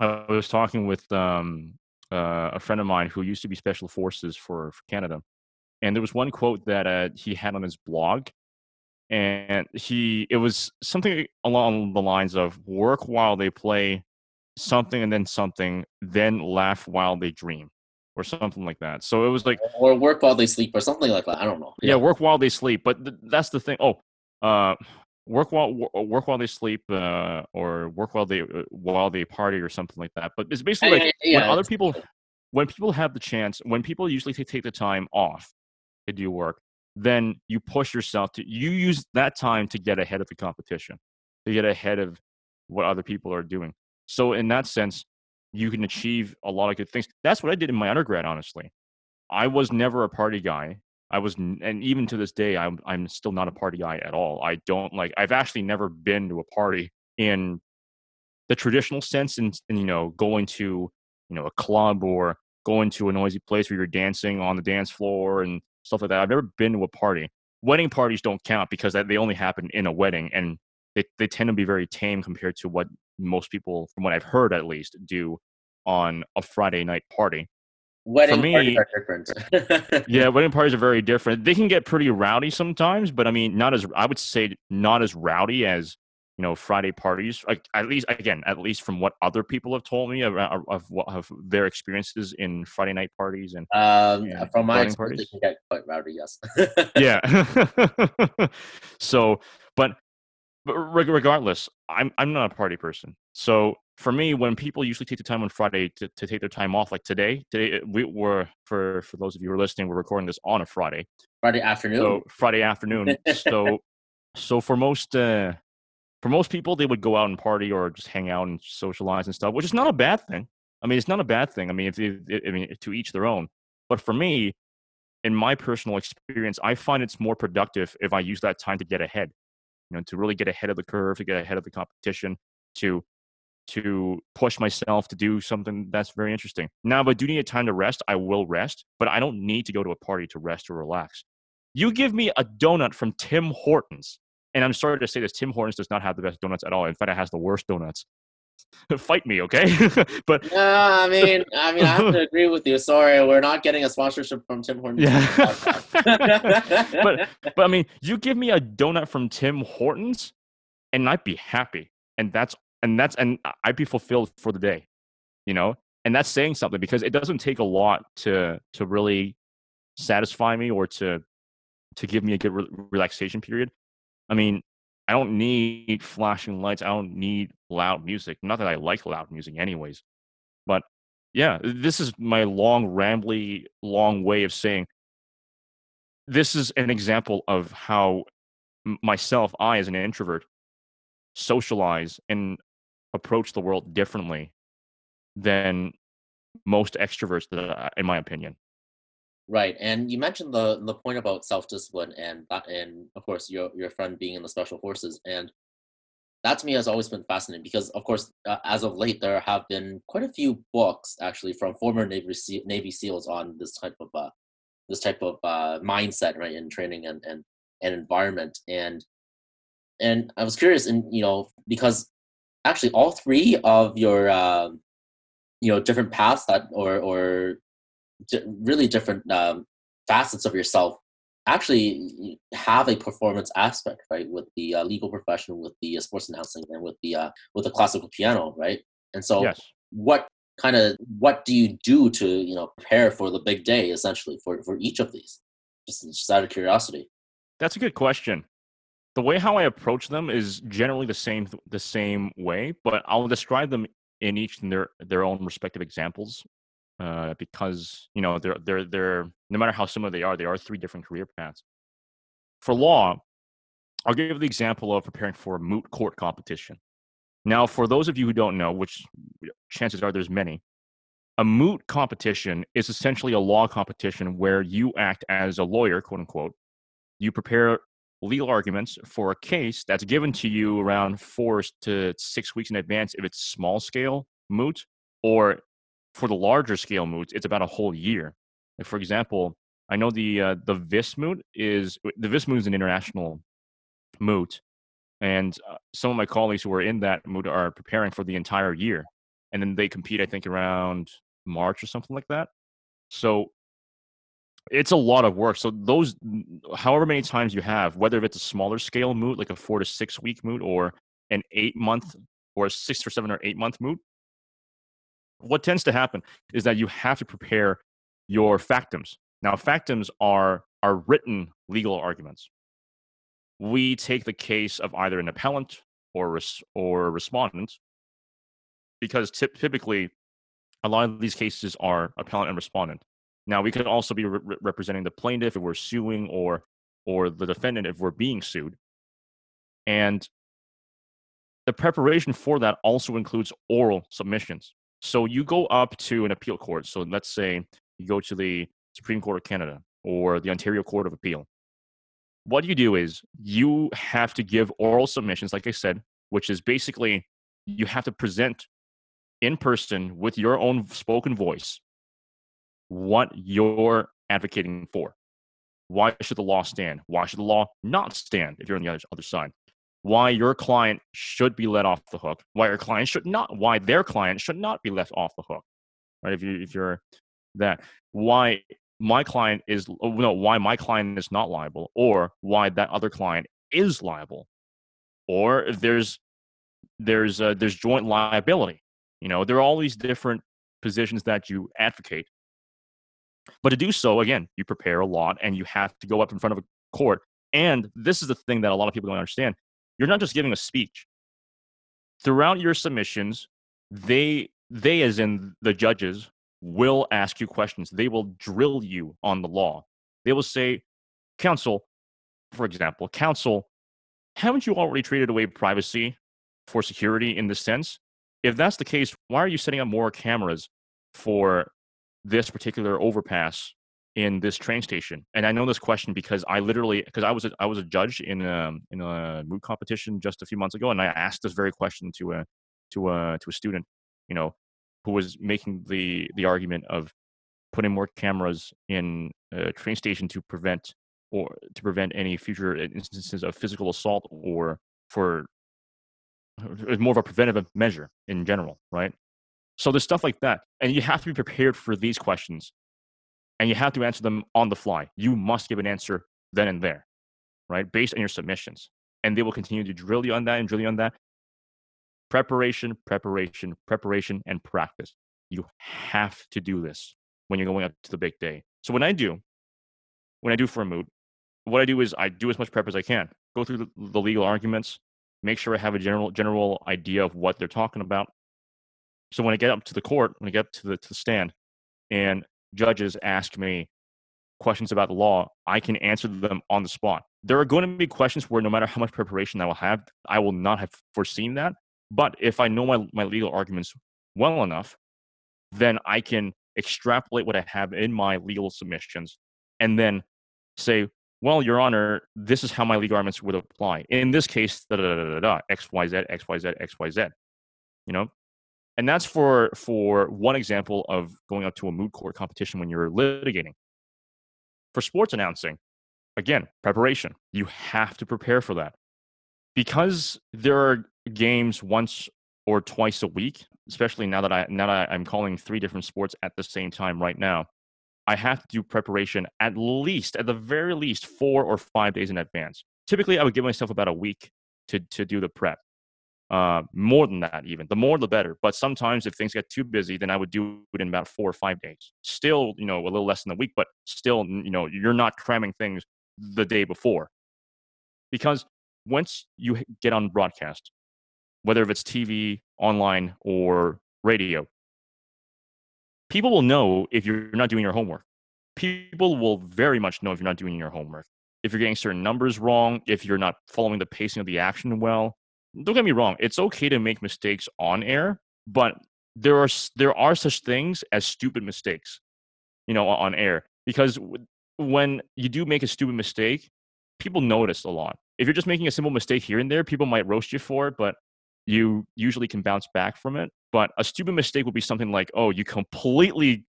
B: um, was talking with um uh, a friend of mine who used to be special forces for, for canada and there was one quote that uh, he had on his blog and he it was something along the lines of work while they play something and then something then laugh while they dream or something like that. So it was like
A: or work while they sleep or something like that. I don't know.
B: Yeah, yeah work while they sleep. But th- that's the thing. Oh, uh, work while work while they sleep, uh, or work while they uh, while they party or something like that. But it's basically like yeah, when other people, when people have the chance, when people usually take, take the time off to do work, then you push yourself to you use that time to get ahead of the competition, to get ahead of what other people are doing. So in that sense, you can achieve a lot of good things. That's what I did in my undergrad, honestly. I was never a party guy. I was, and even to this day, I'm I'm still not a party guy at all. I don't like. I've actually never been to a party in the traditional sense, and, in you know going to you know a club or going to a noisy place where you're dancing on the dance floor and stuff like that. I've never been to a party. Wedding parties don't count because they only happen in a wedding, and they they tend to be very tame compared to what most people, from what I've heard at least, do on a Friday night party.
A: Wedding me, parties are different.
B: yeah, wedding parties are very different. They can get pretty rowdy sometimes, but I mean, not as I would say, not as rowdy as you know Friday parties. Like, at least again, at least from what other people have told me of, of, of, of their experiences in Friday night parties and,
A: um, and from my experience, parties. can get quite rowdy. Yes.
B: yeah. so, but but regardless, I'm I'm not a party person. So for me, when people usually take the time on Friday to, to take their time off, like today, today we were for for those of you who are listening, we're recording this on a Friday.
A: Friday afternoon.
B: So Friday afternoon. so so for most uh for most people, they would go out and party or just hang out and socialize and stuff, which is not a bad thing. I mean, it's not a bad thing. I mean, if, if I mean, to each their own. But for me, in my personal experience, I find it's more productive if I use that time to get ahead you know, to really get ahead of the curve, to get ahead of the competition, to to push myself to do something that's very interesting. Now, if I do need a time to rest, I will rest, but I don't need to go to a party to rest or relax. You give me a donut from Tim Hortons, and I'm sorry to say this, Tim Hortons does not have the best donuts at all. In fact, it has the worst donuts. Fight me, okay? but
A: I mean, I mean, I have to agree with you. Sorry, we're not getting a sponsorship from Tim Hortons.
B: Yeah. but but I mean, you give me a donut from Tim Hortons, and I'd be happy, and that's and that's and I'd be fulfilled for the day, you know. And that's saying something because it doesn't take a lot to to really satisfy me or to to give me a good re- relaxation period. I mean, I don't need flashing lights. I don't need loud music. Not that I like loud music, anyways. But yeah, this is my long, rambly, long way of saying this is an example of how myself, I as an introvert, socialize and approach the world differently than most extroverts, that, uh, in my opinion.
A: Right, and you mentioned the the point about self discipline and that, and of course your your friend being in the special forces, and that to me has always been fascinating because, of course, uh, as of late there have been quite a few books actually from former Navy Navy SEALs on this type of uh, this type of uh, mindset, right, in training and and and environment, and and I was curious, and you know, because actually all three of your um, you know different paths that or or really different um, facets of yourself actually have a performance aspect right with the uh, legal profession with the uh, sports announcing and with the uh, with the classical piano right? And so
B: yes.
A: what kind of what do you do to you know prepare for the big day essentially for for each of these? Just, just out of curiosity.
B: That's a good question. The way how i approach them is generally the same the same way but i'll describe them in each in their their own respective examples uh, because you know they're they're they're no matter how similar they are, they are three different career paths. For law, I'll give the example of preparing for a moot court competition. Now, for those of you who don't know, which chances are there's many, a moot competition is essentially a law competition where you act as a lawyer, quote unquote. You prepare legal arguments for a case that's given to you around four to six weeks in advance if it's small scale moot, or for the larger scale moots, it's about a whole year. Like for example, I know the uh, the VIS moot is the VIS moot is an international moot, and uh, some of my colleagues who are in that moot are preparing for the entire year, and then they compete. I think around March or something like that. So it's a lot of work. So those, however many times you have, whether if it's a smaller scale moot, like a four to six week moot, or an eight month or a six or seven or eight month moot, what tends to happen is that you have to prepare your factums. Now, factums are are written legal arguments. We take the case of either an appellant or res- or respondent because typically a lot of these cases are appellant and respondent. Now, we could also be re- representing the plaintiff if we're suing or or the defendant if we're being sued. And the preparation for that also includes oral submissions. So you go up to an appeal court. So let's say you go to the Supreme Court of Canada or the Ontario Court of Appeal. What you do is you have to give oral submissions, like I said, which is basically you have to present in person with your own spoken voice what you're advocating for. Why should the law stand? Why should the law not stand if you're on the other, other side? Why your client should be let off the hook, why your client should not, why their client should not be left off the hook, right? If you if you're that, why my client is oh, no, why my client is not liable, or why that other client is liable, or if there's there's uh, there's joint liability. You know, there are all these different positions that you advocate. But to do so, again, you prepare a lot and you have to go up in front of a court. And this is the thing that a lot of people don't understand you're not just giving a speech. Throughout your submissions, they they as in the judges will ask you questions. They will drill you on the law. They will say, "Counsel, for example, counsel, haven't you already traded away privacy for security in this sense? If that's the case, why are you setting up more cameras for this particular overpass in this train station? And I know this question because I literally because I was a, I was a judge in a in a moot competition just a few months ago, and I asked this very question to a to a to a student, you know, who was making the the argument of putting more cameras in a train station to prevent or to prevent any future instances of physical assault or for more of a preventative measure in general, right? So there's stuff like that. And you have to be prepared for these questions. And you have to answer them on the fly. You must give an answer then and there, right? Based on your submissions. And they will continue to drill you on that and drill you on that. Preparation, preparation, preparation, and practice. You have to do this when you're going up to the big day. So when I do, when I do for a moot, what I do is I do as much prep as I can. Go through the, the legal arguments, make sure I have a general general idea of what they're talking about. So when I get up to the court, when I get to the to the stand, and judges ask me questions about the law, I can answer them on the spot. There are going to be questions where no matter how much preparation I will have, I will not have foreseen that. But if I know my, my legal arguments well enough, then I can extrapolate what I have in my legal submissions and then say, well, Your Honor, this is how my legal arguments would apply. In this case, da da da da da, X Y Z X Y Z X Y Z. You know, and that's for for one example of going up to a moot court competition when you're litigating. For sports announcing, again, preparation. You have to prepare for that because there are games once or twice a week. Especially now that I now that I'm calling three different sports at the same time right now I have to do preparation at least, at the very least, four or five days in advance. Typically, I would give myself about a week to, to do the prep. Uh, more than that, even. The more, the better. But sometimes if things get too busy, then I would do it in about four or five days. Still, you know, a little less than a week, but still, you know, you're not cramming things the day before. Because once you get on broadcast, whether if it's TV, online, or radio, people will know if you're not doing your homework. People will very much know if you're not doing your homework. If you're getting certain numbers wrong, if you're not following the pacing of the action well. Don't get me wrong, it's okay to make mistakes on air, but there are there are such things as stupid mistakes, you know, on air because when you do make a stupid mistake, people notice a lot. If you're just making a simple mistake here and there, people might roast you for it, but you usually can bounce back from it. But a stupid mistake would be something like, oh, you completely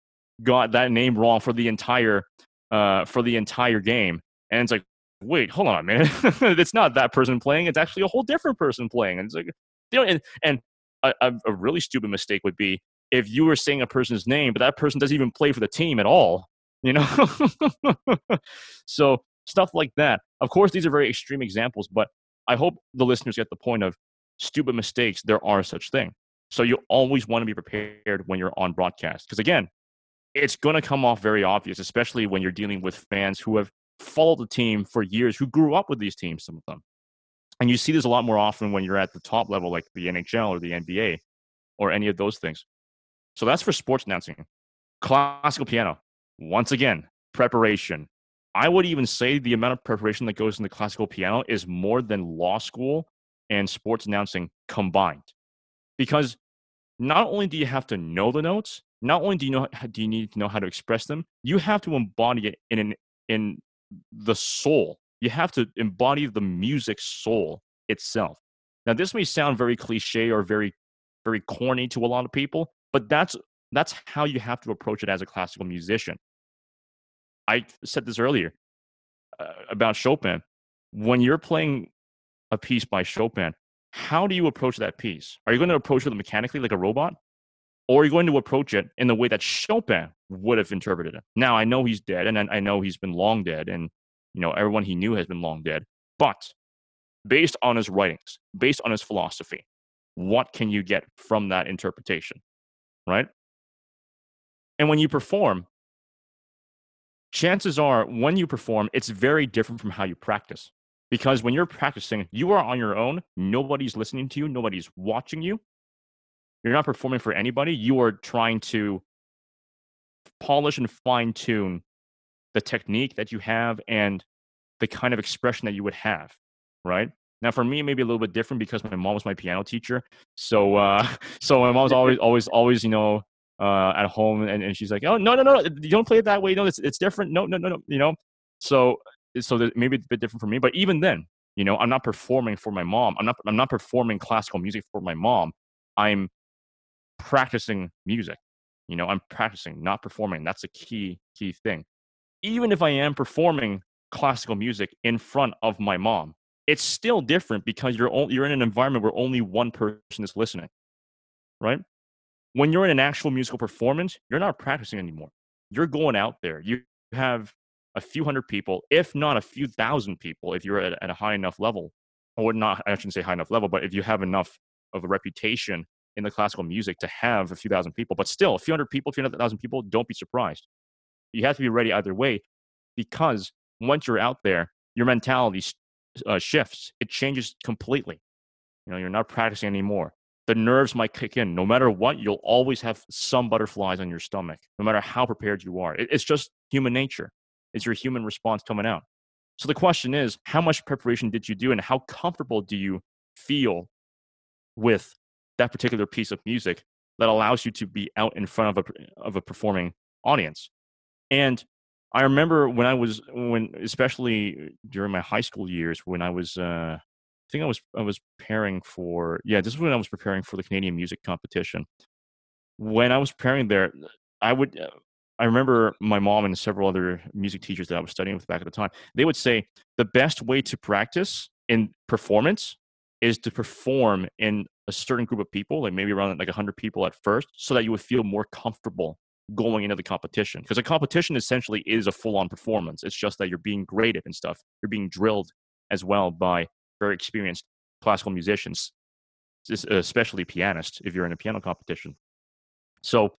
B: got that name wrong for the entire uh, for the entire game, and it's like, wait, hold on, man, it's not that person playing; it's actually a whole different person playing. And it's like, you know, and and a, a really stupid mistake would be if you were saying a person's name, but that person doesn't even play for the team at all. You know, so stuff like that. Of course, these are very extreme examples, but I hope the listeners get the point of stupid mistakes, there are such thing. So you always want to be prepared when you're on broadcast. Because again, it's going to come off very obvious, especially when you're dealing with fans who have followed the team for years, who grew up with these teams, some of them. And you see this a lot more often when you're at the top level, like the NHL or the NBA or any of those things. So that's for sports announcing. Classical piano, once again, preparation. I would even say the amount of preparation that goes into classical piano is more than law school and sports announcing combined. Because not only do you have to know the notes, not only do you know do you need to know how to express them, you have to embody it in an, in the soul. You have to embody the music soul itself. Now, this may sound very cliche or very very corny to a lot of people, but that's that's how you have to approach it as a classical musician. I said this earlier uh, about Chopin. When you're playing a piece by Chopin, how do you approach that piece? Are you going to approach it mechanically like a robot? Or are you going to approach it in the way that Chopin would have interpreted it? Now, I know he's dead, and I know he's been long dead, and you know everyone he knew has been long dead. But based on his writings, based on his philosophy, what can you get from that interpretation? Right? And when you perform, chances are when you perform, it's very different from how you practice. Because when you're practicing, you are on your own. Nobody's listening to you, nobody's watching you. You're not performing for anybody. You are trying to polish and fine tune the technique that you have and the kind of expression that you would have, right? Now, for me, maybe a little bit different because my mom was my piano teacher. So, uh, so my mom's always, always, always, you know, uh, at home, and, and she's like, "Oh, no, no, no, you don't play it that way. No, it's it's different. No, no, no, no." You know, so so maybe it's a bit different for me. But even then, you know, I'm not performing for my mom. I'm not I'm not performing classical music for my mom. I'm practicing music. You know, I'm practicing, not performing. That's a key key thing. Even if I am performing classical music in front of my mom. It's still different because you're only, you're in an environment where only one person is listening, right? When you're in an actual musical performance, you're not practicing anymore. You're going out there. You have a few hundred people, if not a few thousand people, if you're at, at a high enough level, or not, I shouldn't say high enough level, but if you have enough of a reputation in the classical music to have a few thousand people, but still a few hundred people, a few hundred thousand people, don't be surprised. You have to be ready either way because once you're out there, your mentality uh, shifts. It changes completely. You know, you're not practicing anymore. The nerves might kick in. No matter what, you'll always have some butterflies on your stomach, no matter how prepared you are. It, it's just human nature. It's your human response coming out. So the question is, how much preparation did you do, and how comfortable do you feel with that particular piece of music that allows you to be out in front of a of a performing audience? And I remember when I was when especially during my high school years when I was uh, I think I was I was preparing for yeah this is when I was preparing for the Canadian music competition. When I was preparing there, I would uh, I remember my mom and several other music teachers that I was studying with back at the time. They would say the best way to practice in performance is to perform in a certain group of people, like maybe around like 100 people at first, so that you would feel more comfortable going into the competition. Because a competition essentially is a full-on performance. It's just that you're being graded and stuff. You're being drilled as well by very experienced classical musicians especially pianists if you're in a piano competition. So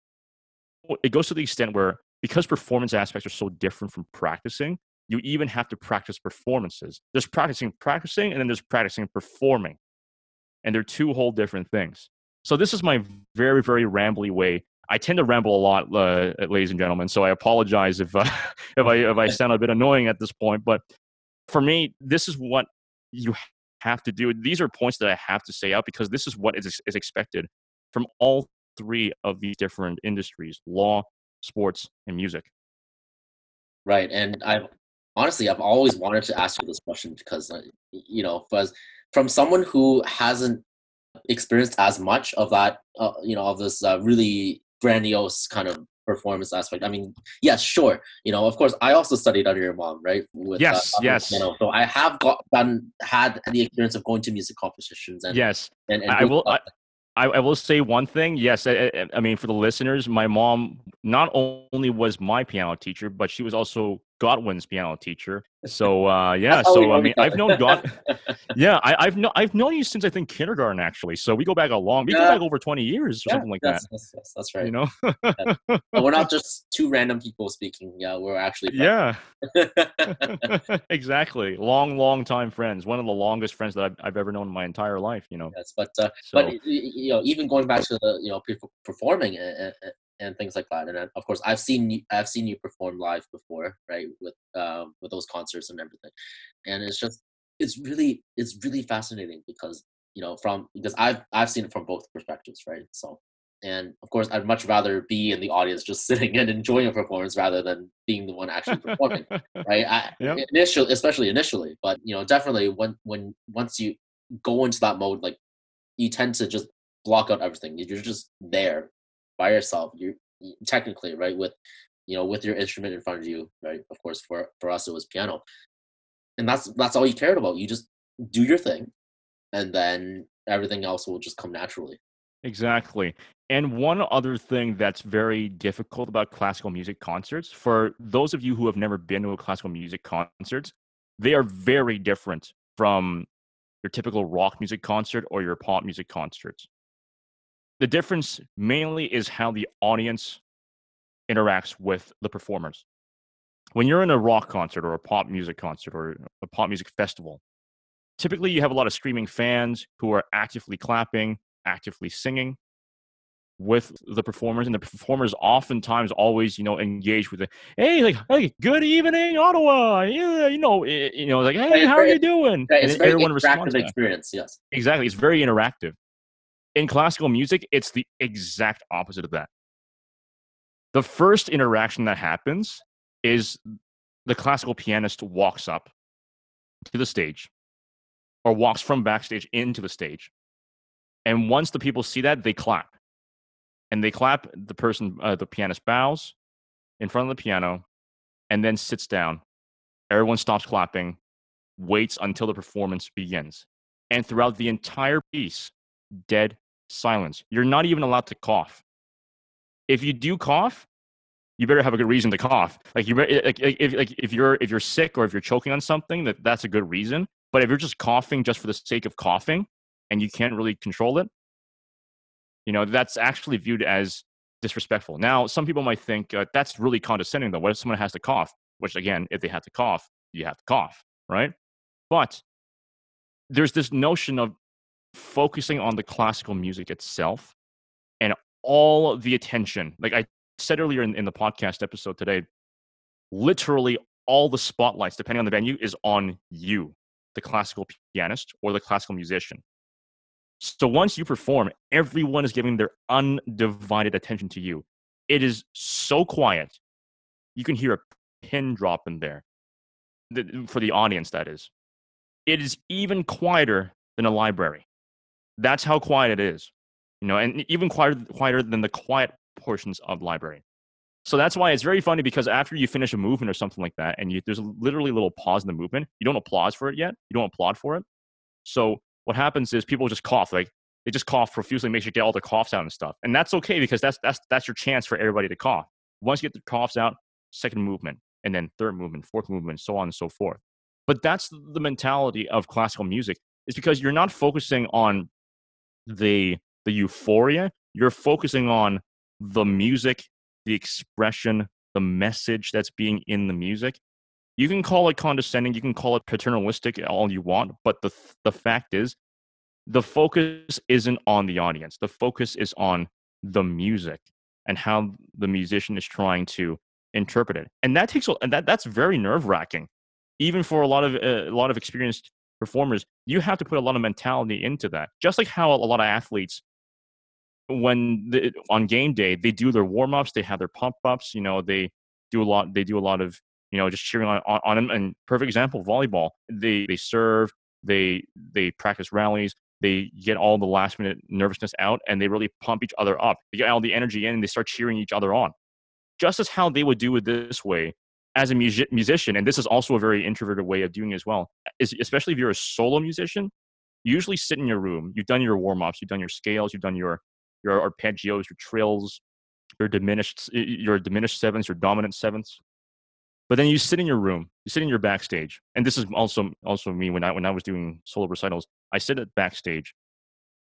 B: it goes to the extent where because performance aspects are so different from practicing you even have to practice performances. There's practicing practicing and then there's practicing performing and they're two whole different things so this is my very very rambly way I tend to ramble a lot, uh, ladies and gentlemen. So I apologize if uh, if I if I sound a bit annoying at this point. But for me, this is what you have to do. These are points that I have to say out because this is what is, is expected from all three of these different industries: law, sports, and music.
A: Right, and I've honestly I've always wanted to ask you this question because uh, you know, as from someone who hasn't experienced as much of that, uh, you know, of this uh, really grandiose kind of performance aspect. I mean, yes, sure. You know, of course, I also studied under your mom, right?
B: With, yes, uh, yes.
A: You know, so I have got done had the experience of going to music competitions and
B: yes,
A: and, and
B: I will. I, I, I, will say one thing. Yes, I, I, mean for the listeners, my mom not only was my piano teacher, but she was also Godwin's piano teacher. So uh, yeah, so I mean, I've known God. yeah, I, have I've known you since I think kindergarten actually. So we go back a long, we yeah. go back over twenty years or yeah, something like
A: that.
B: That's,
A: that's, that's, right.
B: You know,
A: yeah. we're not just two random people speaking. Yeah, we're actually
B: friends. yeah, exactly. Long, long time friends. One of the longest friends that I've, I've ever known in my entire life. You know.
A: Yes, but uh, so, but you know, even going back to the you know performing and things like that. And of course, I've seen you, I've seen you perform live before, right? With um, with those concerts and everything, and it's just it's really it's really fascinating because you know from because I've I've seen it from both perspectives, right? So. And of course, I'd much rather be in the audience, just sitting and enjoying a performance, rather than being the one actually performing, right? I, yep. Initially, especially initially, but you know, definitely when when once you go into that mode, like you tend to just block out everything. You're just there by yourself you technically right with you know with your instrument in front of you right of course for for us it was piano. And that's that's all you cared about you just do your thing and then everything else will just come naturally.
B: Exactly. And one other thing that's very difficult about classical music concerts for those of you who have never been to a classical music concert they are very different from your typical rock music concert or your pop music concerts the difference mainly is how the audience interacts with the performers. When you're in a rock concert or a pop music concert or a pop music festival, typically you have a lot of screaming fans who are actively clapping, actively singing with the performers and the performers oftentimes always you know engage with the hey like hey good evening ottawa. Yeah you know it, you know like hey how are you doing?
A: it's and everyone responds experience yes.
B: Exactly it's very interactive in classical music, it's the exact opposite of that. The first interaction that happens is the classical pianist walks up to the stage or walks from backstage into the stage. And once the people see that, they clap. And they clap, the person, uh, the pianist bows in front of the piano and then sits down Everyone stops clapping, waits until the performance begins. And throughout the entire piece, dead silence. You're not even allowed to cough. If you do cough, you better have a good reason to cough. Like you, like if like if you're if you're sick or if you're choking on something, that that's a good reason. But if you're just coughing just for the sake of coughing and you can't really control it, you know that's actually viewed as disrespectful. Now, some people might think uh, that's really condescending. Though, what if someone has to cough? Which again, if they have to cough, you have to cough, right? But there's this notion of focusing on the classical music itself and all the attention. Like I said earlier in, in the podcast episode today, literally all the spotlights, depending on the venue, is on you, the classical pianist or the classical musician. So once you perform, everyone is giving their undivided attention to you. It is so quiet. You can hear a pin drop in there for the audience, that is. It is even quieter than a library. That's how quiet it is. You know, and even quieter, quieter than the quiet portions of library. So that's why it's very funny because after you finish a movement or something like that, and you, there's literally a little pause in the movement, you don't applaud for it yet. You don't applaud for it. So what happens is people just cough, like they just cough profusely, make sure you get all the coughs out and stuff, and that's okay because that's that's that's your chance for everybody to cough. Once you get the coughs out, second movement, and then third movement, fourth movement, so on and so forth. But that's the mentality of classical music is because you're not focusing on the the euphoria. You're focusing on the music, the expression, the message that's being in the music. You can call it condescending, you can call it paternalistic all you want, but the the fact is the focus isn't on the audience. The focus is on the music and how the musician is trying to interpret it. And that takes and that that's very nerve-wracking. Even for a lot of uh, a lot of experienced performers, you have to put a lot of mentality into that. Just like how a lot of athletes when the, on game day they do their warm ups, they have their pump ups. You know, they do a lot. They do a lot of you know just cheering on on, on them. And perfect example, volleyball. They they serve. They they practice rallies. They get all the last minute nervousness out, and they really pump each other up. They get all the energy in, and they start cheering each other on. Just as how they would do it this way as a music, musician, and this is also a very introverted way of doing as well. Is especially if you're a solo musician, you usually sit in your room. You've done your warm ups, you've done your scales, you've done your your arpeggios, your trills, your diminished your diminished sevenths, your dominant sevenths. But then you sit in your room, you sit in your backstage, and this is also also me when I when I was doing solo recitals. I sit at backstage,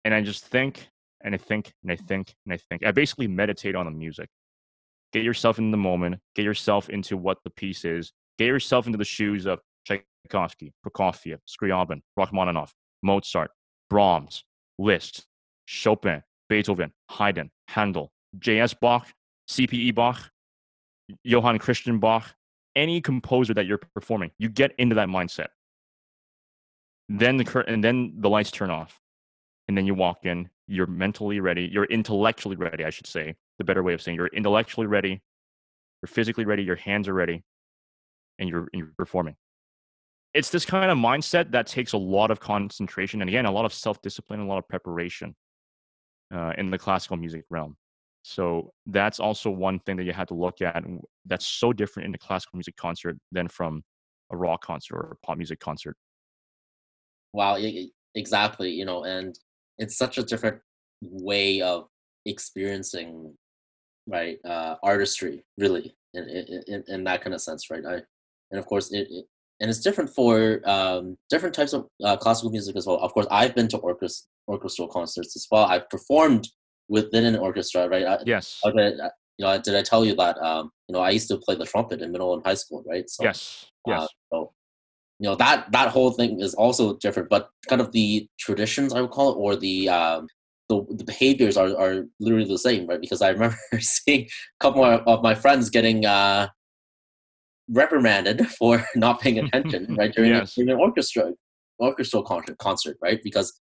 B: and I just think and I think and I think and I think. I basically meditate on the music. Get yourself in the moment. Get yourself into what the piece is. Get yourself into the shoes of Tchaikovsky, Prokofiev, Scriabin, Rachmaninoff, Mozart, Brahms, Liszt, Chopin, Beethoven, Haydn, Handel, J.S. Bach, C.P.E. Bach, Johann Christian Bach, any composer that you're performing, you get into that mindset. Then the cur- and then the lights turn off, and then you walk in. You're mentally ready. You're intellectually ready, I should say. The better way of saying you're intellectually ready. You're physically ready. Your hands are ready, and you're, and you're performing. It's this kind of mindset that takes a lot of concentration and again a lot of self discipline, a lot of preparation uh, in the classical music realm. So that's also one thing that you have to look at that's so different in the classical music concert than from a rock concert or a pop music concert.
A: Wow, exactly. You know, and it's such a different way of experiencing right uh, artistry, really, in, in, in that kind of sense, right? I, and of course, it, it and it's different for um, different types of uh, classical music as well. Of course, I've been to orchestra, orchestral concerts as well. I've performed within an orchestra, right? I,
B: yes.
A: okay you know, did I tell you that? Um, you know, I used to play the trumpet in middle and high school, right?
B: So, yes. Yes. Uh,
A: you know that that whole thing is also different, but kind of the traditions I would call it, or the um, the, the behaviors are, are literally the same, right? Because I remember seeing a couple of my friends getting uh, reprimanded for not paying attention right during, yes. during an orchestra orchestral concert, concert right because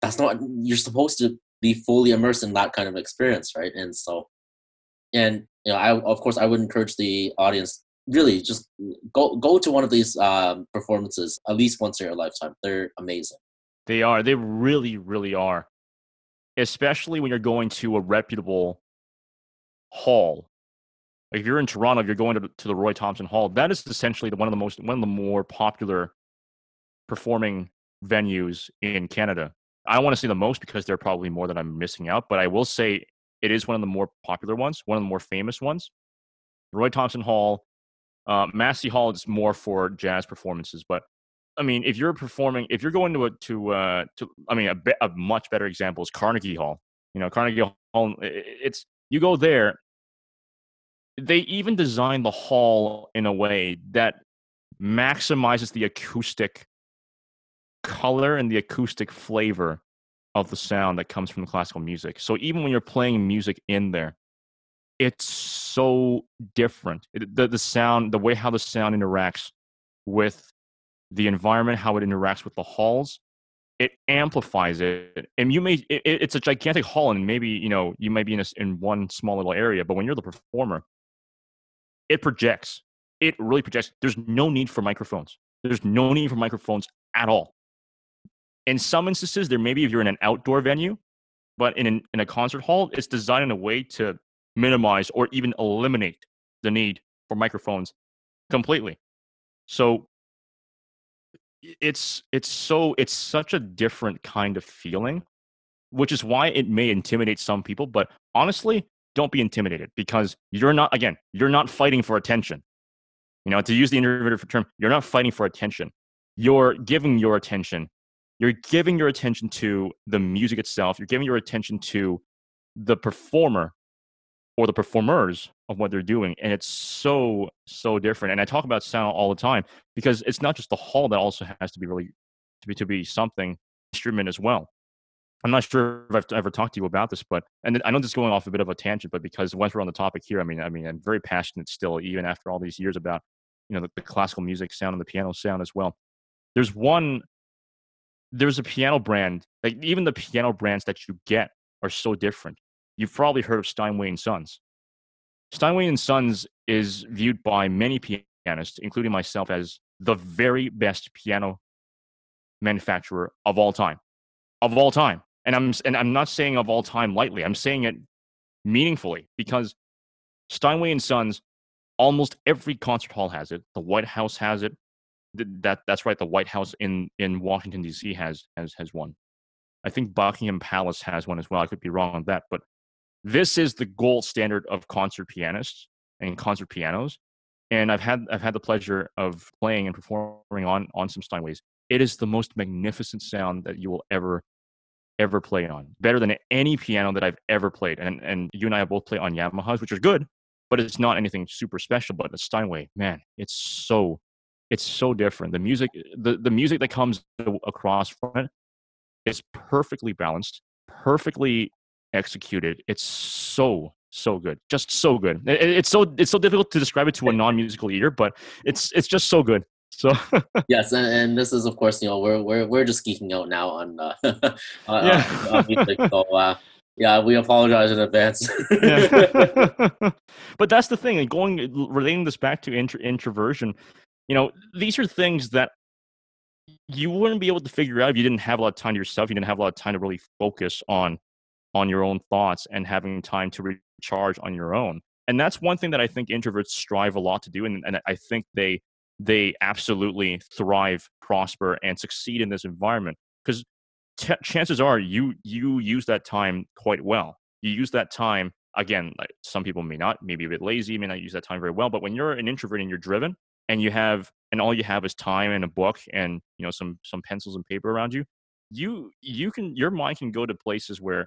A: that's not you're supposed to be fully immersed in that kind of experience right and so and you know i of course i would encourage the audience really just go go to one of these um, performances at least once in your lifetime. They're amazing.
B: They are. They really really are. Especially when you're going to a reputable hall. Like if you're in Toronto, if you're going to, to the Roy Thomson Hall, that is essentially the, one of the most one of the more popular performing venues in Canada. I want to say the most because there are probably more that I'm missing out, but I will say it is one of the more popular ones, one of the more famous ones. Roy Thomson Hall, uh, Massey Hall is more for jazz performances, but I mean, if you're performing, if you're going to a, to uh, to, I mean, a, be, a much better example is Carnegie Hall. You know, Carnegie Hall. It's you go there. They even design the hall in a way that maximizes the acoustic color and the acoustic flavor of the sound that comes from the classical music. So even when you're playing music in there, it's so different. It, the the sound, the way how the sound interacts with the environment, how it interacts with the halls, it amplifies it. And you may, it, it's a gigantic hall, and maybe you know you might be in a, in one small little area, but when you're the performer, it projects. It really projects. There's no need for microphones. There's no need for microphones at all. In some instances, there may be if you're in an outdoor venue, but in an, in a concert hall, it's designed in a way to minimize or even eliminate the need for microphones completely. So it's it's so it's such a different kind of feeling which is why it may intimidate some people but honestly don't be intimidated because you're not again you're not fighting for attention you know to use the innovative term you're not fighting for attention you're giving your attention you're giving your attention to the music itself you're giving your attention to the performer or the performers of what they're doing and it's so so different and i talk about sound all the time because it's not just the hall that also has to be really to be to be something instrument as well. I'm not sure if i've ever talked to you about this but and i know this is going off a bit of a tangent but because once we're on the topic here i mean i mean i'm very passionate still even after all these years about you know the, the classical music sound and the piano sound as well. There's one there's a piano brand like even the piano brands that you get are so different you've probably heard of steinway and sons Steinway and Sons is viewed by many pianists, including myself, as the very best piano manufacturer of all time, of all time. And I'm and I'm not saying of all time lightly. I'm saying it meaningfully because Steinway and Sons, almost every concert hall has it. The White House has it. That that's right. The White House in in Washington D.C. has has has one. I think Buckingham Palace has one as well. I could be wrong on that, but this is the gold standard of concert pianists and concert pianos. And I've had I've had the pleasure of playing and performing on on some Steinways. It is the most magnificent sound that you will ever ever play on. Better than any piano that I've ever played. And and you and I both played on Yamahas, which are good, but it's not anything super special. But the Steinway, man, it's so it's so different. The music the, the music that comes across from it is perfectly balanced, perfectly executed. It's so so good, just so good. It, it's so it's so difficult to describe it to a non-musical ear, but it's it's just so good. So
A: yes, and, and, this is of course you know we're we're we're just geeking out now on uh, yeah. on, music. So uh, yeah, we apologize in advance.
B: but that's the thing, and going relating this back to intro, introversion, you know, these are things that you wouldn't be able to figure out if you didn't have a lot of time to yourself. You didn't have a lot of time to really focus on on your own thoughts and having time to recharge on your own. And that's one thing that I think introverts strive a lot to do. And, and I think they they absolutely thrive, prosper, and succeed in this environment because t- chances are you you use that time quite well. You use that time again. Like some people may not, maybe a bit lazy, may not use that time very well. But when you're an introvert and you're driven, and you have and all you have is time and a book and you know some some pencils and paper around you, you you can your mind can go to places where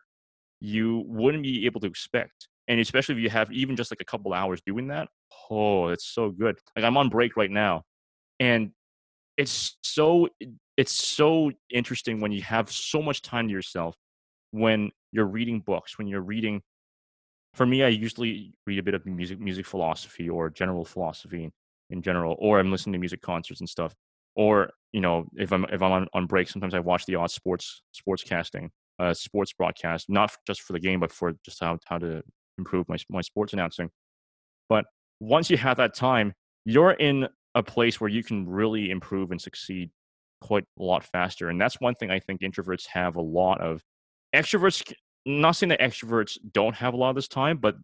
B: you wouldn't be able to expect. And especially if you have even just like a couple hours doing that, oh, it's so good. Like I'm on break right now, and it's so it's so interesting when you have so much time to yourself when you're reading books, when you're reading. For me, I usually read a bit of music, music philosophy, or general philosophy in general, or I'm listening to music concerts and stuff. Or you know, if I'm if I'm on, on break, sometimes I watch the odd sports sports casting uh, sports broadcast, not just for the game, but for just how, how to improve my, my sports announcing. But once you have that time, you're in a place where you can really improve and succeed quite a lot faster. And that's one thing I think introverts have a lot of. Extroverts, not saying that extroverts don't have a lot of this time, but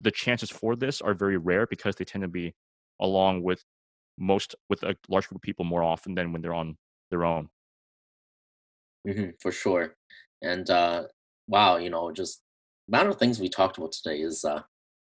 B: the chances for this are very rare because they tend to be along with most with a large group of people more often than when they're on their own.
A: hmm for sure. And uh, wow, you know, just amount of things we talked about today is uh,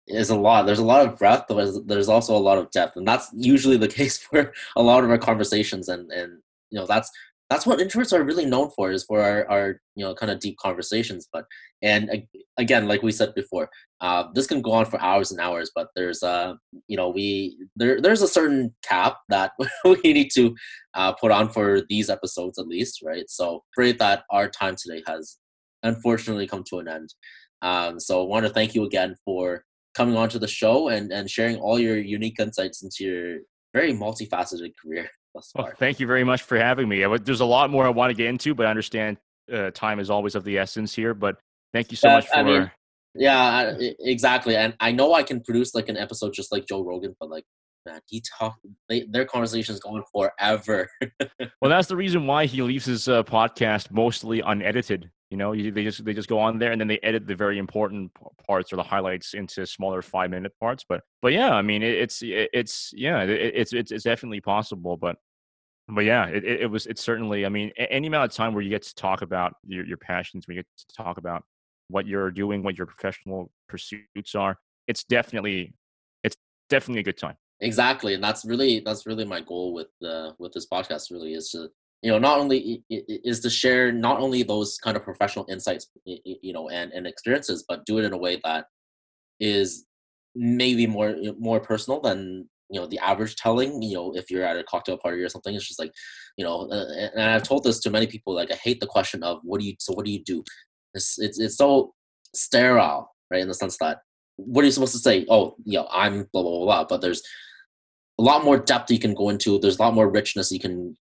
A: is a lot. There's a lot of breadth, but there's, there's also a lot of depth, and that's usually the case for a lot of our conversations. And and you know that's that's what introverts are really known for is for our, our you know kind of deep conversations. But and again, like we said before, uh, this can go on for hours and hours. But there's uh you know we there there's a certain cap that we need to uh, put on for these episodes at least, right? So afraid that our time today has unfortunately come to an end. Um, so I want to thank you again for coming onto the show and, and sharing all your unique insights into your very multifaceted career.
B: Well, thank you very much for having me. There's a lot more I want to get into, but I understand uh, time is always of the essence here. But thank you so much for. I mean,
A: yeah, exactly. And I know I can produce like an episode just like Joe Rogan, but like man, he talk they, their conversation is going forever.
B: well, that's the reason why he leaves his uh, podcast mostly unedited you know, you, they just they just go on there and then they edit the very important parts or the highlights into smaller five minute parts. But but yeah, I mean, it, it's it, it's yeah, it, it's it's it's definitely possible. But but yeah, it, it was it's certainly. I mean, any amount of time where you get to talk about your your passions, where you get to talk about what you're doing, what your professional pursuits are, it's definitely it's definitely a good time.
A: Exactly, and that's really that's really my goal with the with this podcast. Really, is to you know not only is to share not only those kind of professional insights you know and, and experiences but do it in a way that is maybe more more personal than you know the average telling you know if you're at a cocktail party or something it's just like you know uh, and i've told this to many people like i hate the question of what do you so what do you do it's it's, it's so sterile right in the sense that what are you supposed to say oh you know i'm blah blah blah, blah. but there's a lot more depth you can go into there's a lot more richness you can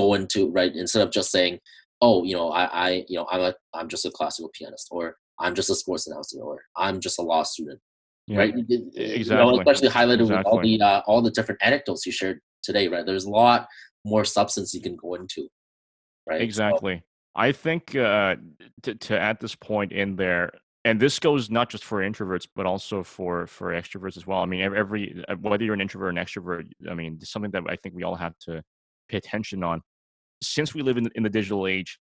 A: go into right instead of just saying oh you know i i you know i'm a i'm just a classical pianist or i'm just a sports announcer or i'm just a law student yeah, right? Exactly you know, especially highlighted exactly. with all the uh, all the different anecdotes you shared today right? There's a lot more substance you can go into right?
B: Exactly. So, i think uh to, to at this point in there and this goes not just for introverts but also for for extroverts as well. I mean every uh, whether you're an introvert or an extrovert i mean it's something that i think we all have to pay attention on. Since we live in, in the digital age,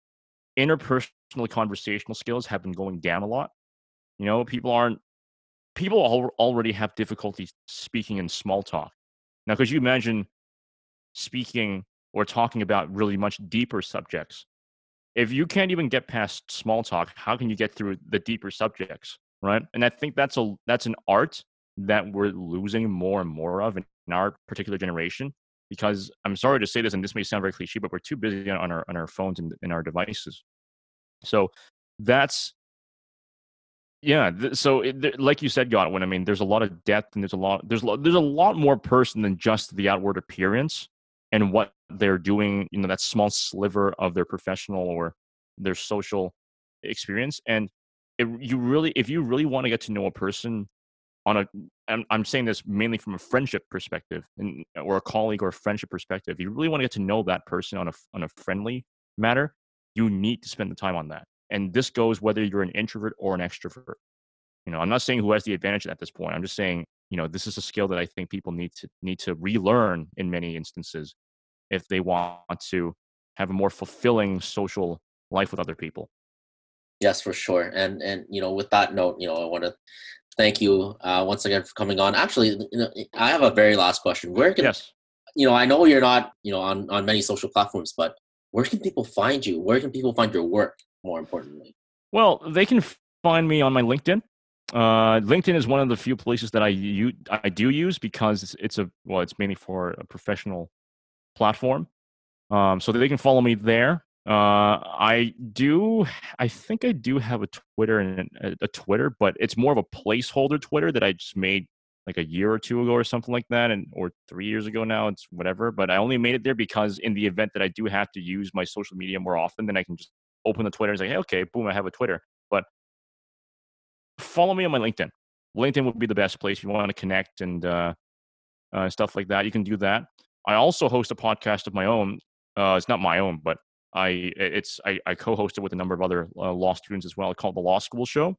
B: interpersonal conversational skills have been going down a lot. You know, people aren't, people already have difficulty speaking in small talk. Now, could you imagine speaking or talking about really much deeper subjects? If you can't even get past small talk, how can you get through the deeper subjects, right? And I think that's a that's an art that we're losing more and more of in our particular generation because I'm sorry to say this, and this may sound very cliche, but we're too busy on our on our phones and in our devices. So that's yeah. Th- so it, th- like you said, Godwin, I mean, there's a lot of depth and there's a lot there's a lot, there's a lot more person than just the outward appearance and what they're doing. You know, that small sliver of their professional or their social experience. And it, you really, if you really want to get to know a person on a I'm, I'm saying this mainly from a friendship perspective and or a colleague or a friendship perspective you really want to get to know that person on a on a friendly matter you need to spend the time on that and this goes whether you're an introvert or an extrovert. You know i'm not saying who has the advantage at this point i'm just saying you know this is a skill that i think people need to need to relearn in many instances if they want to have a more fulfilling social life with other people.
A: Yes for sure and and you know with that note you know i want to thank you uh, once again for coming on. Actually, you know, I have a very last question. Where can yes. you know? I know you're not you know on on many social platforms, but where can people find you? Where can people find your work? More importantly,
B: well, they can find me on my LinkedIn. Uh, LinkedIn is one of the few places that I use, I do use because it's, it's a well, it's mainly for a professional platform. Um, so they can follow me there. Uh, I do. I think I do have a Twitter and a, a, Twitter, but it's more of a placeholder Twitter that I just made like a year or two ago or something like that, and or three years ago now. It's whatever. But I only made it there because in the event that I do have to use my social media more often, then I can just open the Twitter and say, hey, okay, boom, I have a Twitter. But follow me on my LinkedIn. LinkedIn would be the best place if you want to connect and uh, uh, stuff like that. You can do that. I also host a podcast of my own. Uh, it's not my own, but I it's I, I co-hosted with a number of other uh, law students as well called the Law School Show.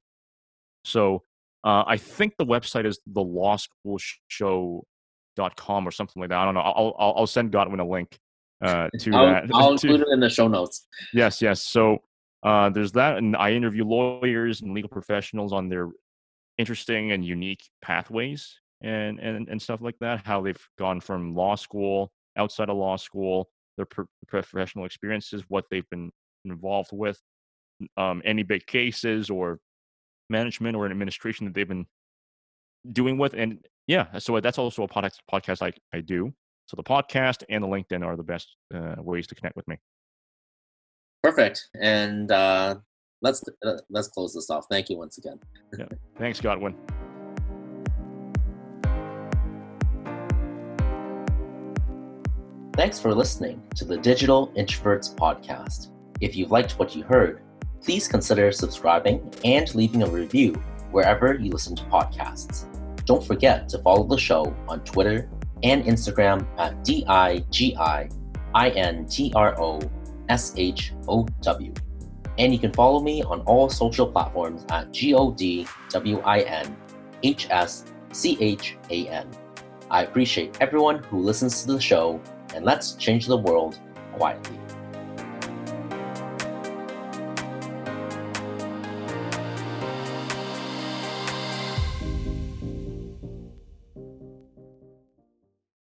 B: So Uh, I think the website is the law school show.com or something like that. I don't know. I'll, I'll, I'll send Godwin a link uh, to
A: I'll,
B: that.
A: I'll
B: to-
A: include it in the show notes.
B: Yes, yes. So uh, there's that, and I interview lawyers and legal professionals on their interesting and unique pathways and and and stuff like that. How they've gone from law school, outside of law school, their pro- professional experiences, what they've been involved with, um, any big cases or management or an administration that they've been doing with, and yeah. So that's also a podcast podcast I I do. So the podcast and the LinkedIn are the best uh, ways to connect with me.
A: Perfect. And uh, let's uh, let's close this off. Thank you once again.
B: Thanks, Godwin.
A: Thanks for listening to the Digital Introverts podcast. If you liked what you heard, please consider subscribing and leaving a review wherever you listen to podcasts. Don't forget to follow the show on Twitter and Instagram at D I G I I N T R O S H O W. And you can follow me on all social platforms at G O D W I N H S C H A N. I appreciate everyone who listens to the show, and let's change the world quietly.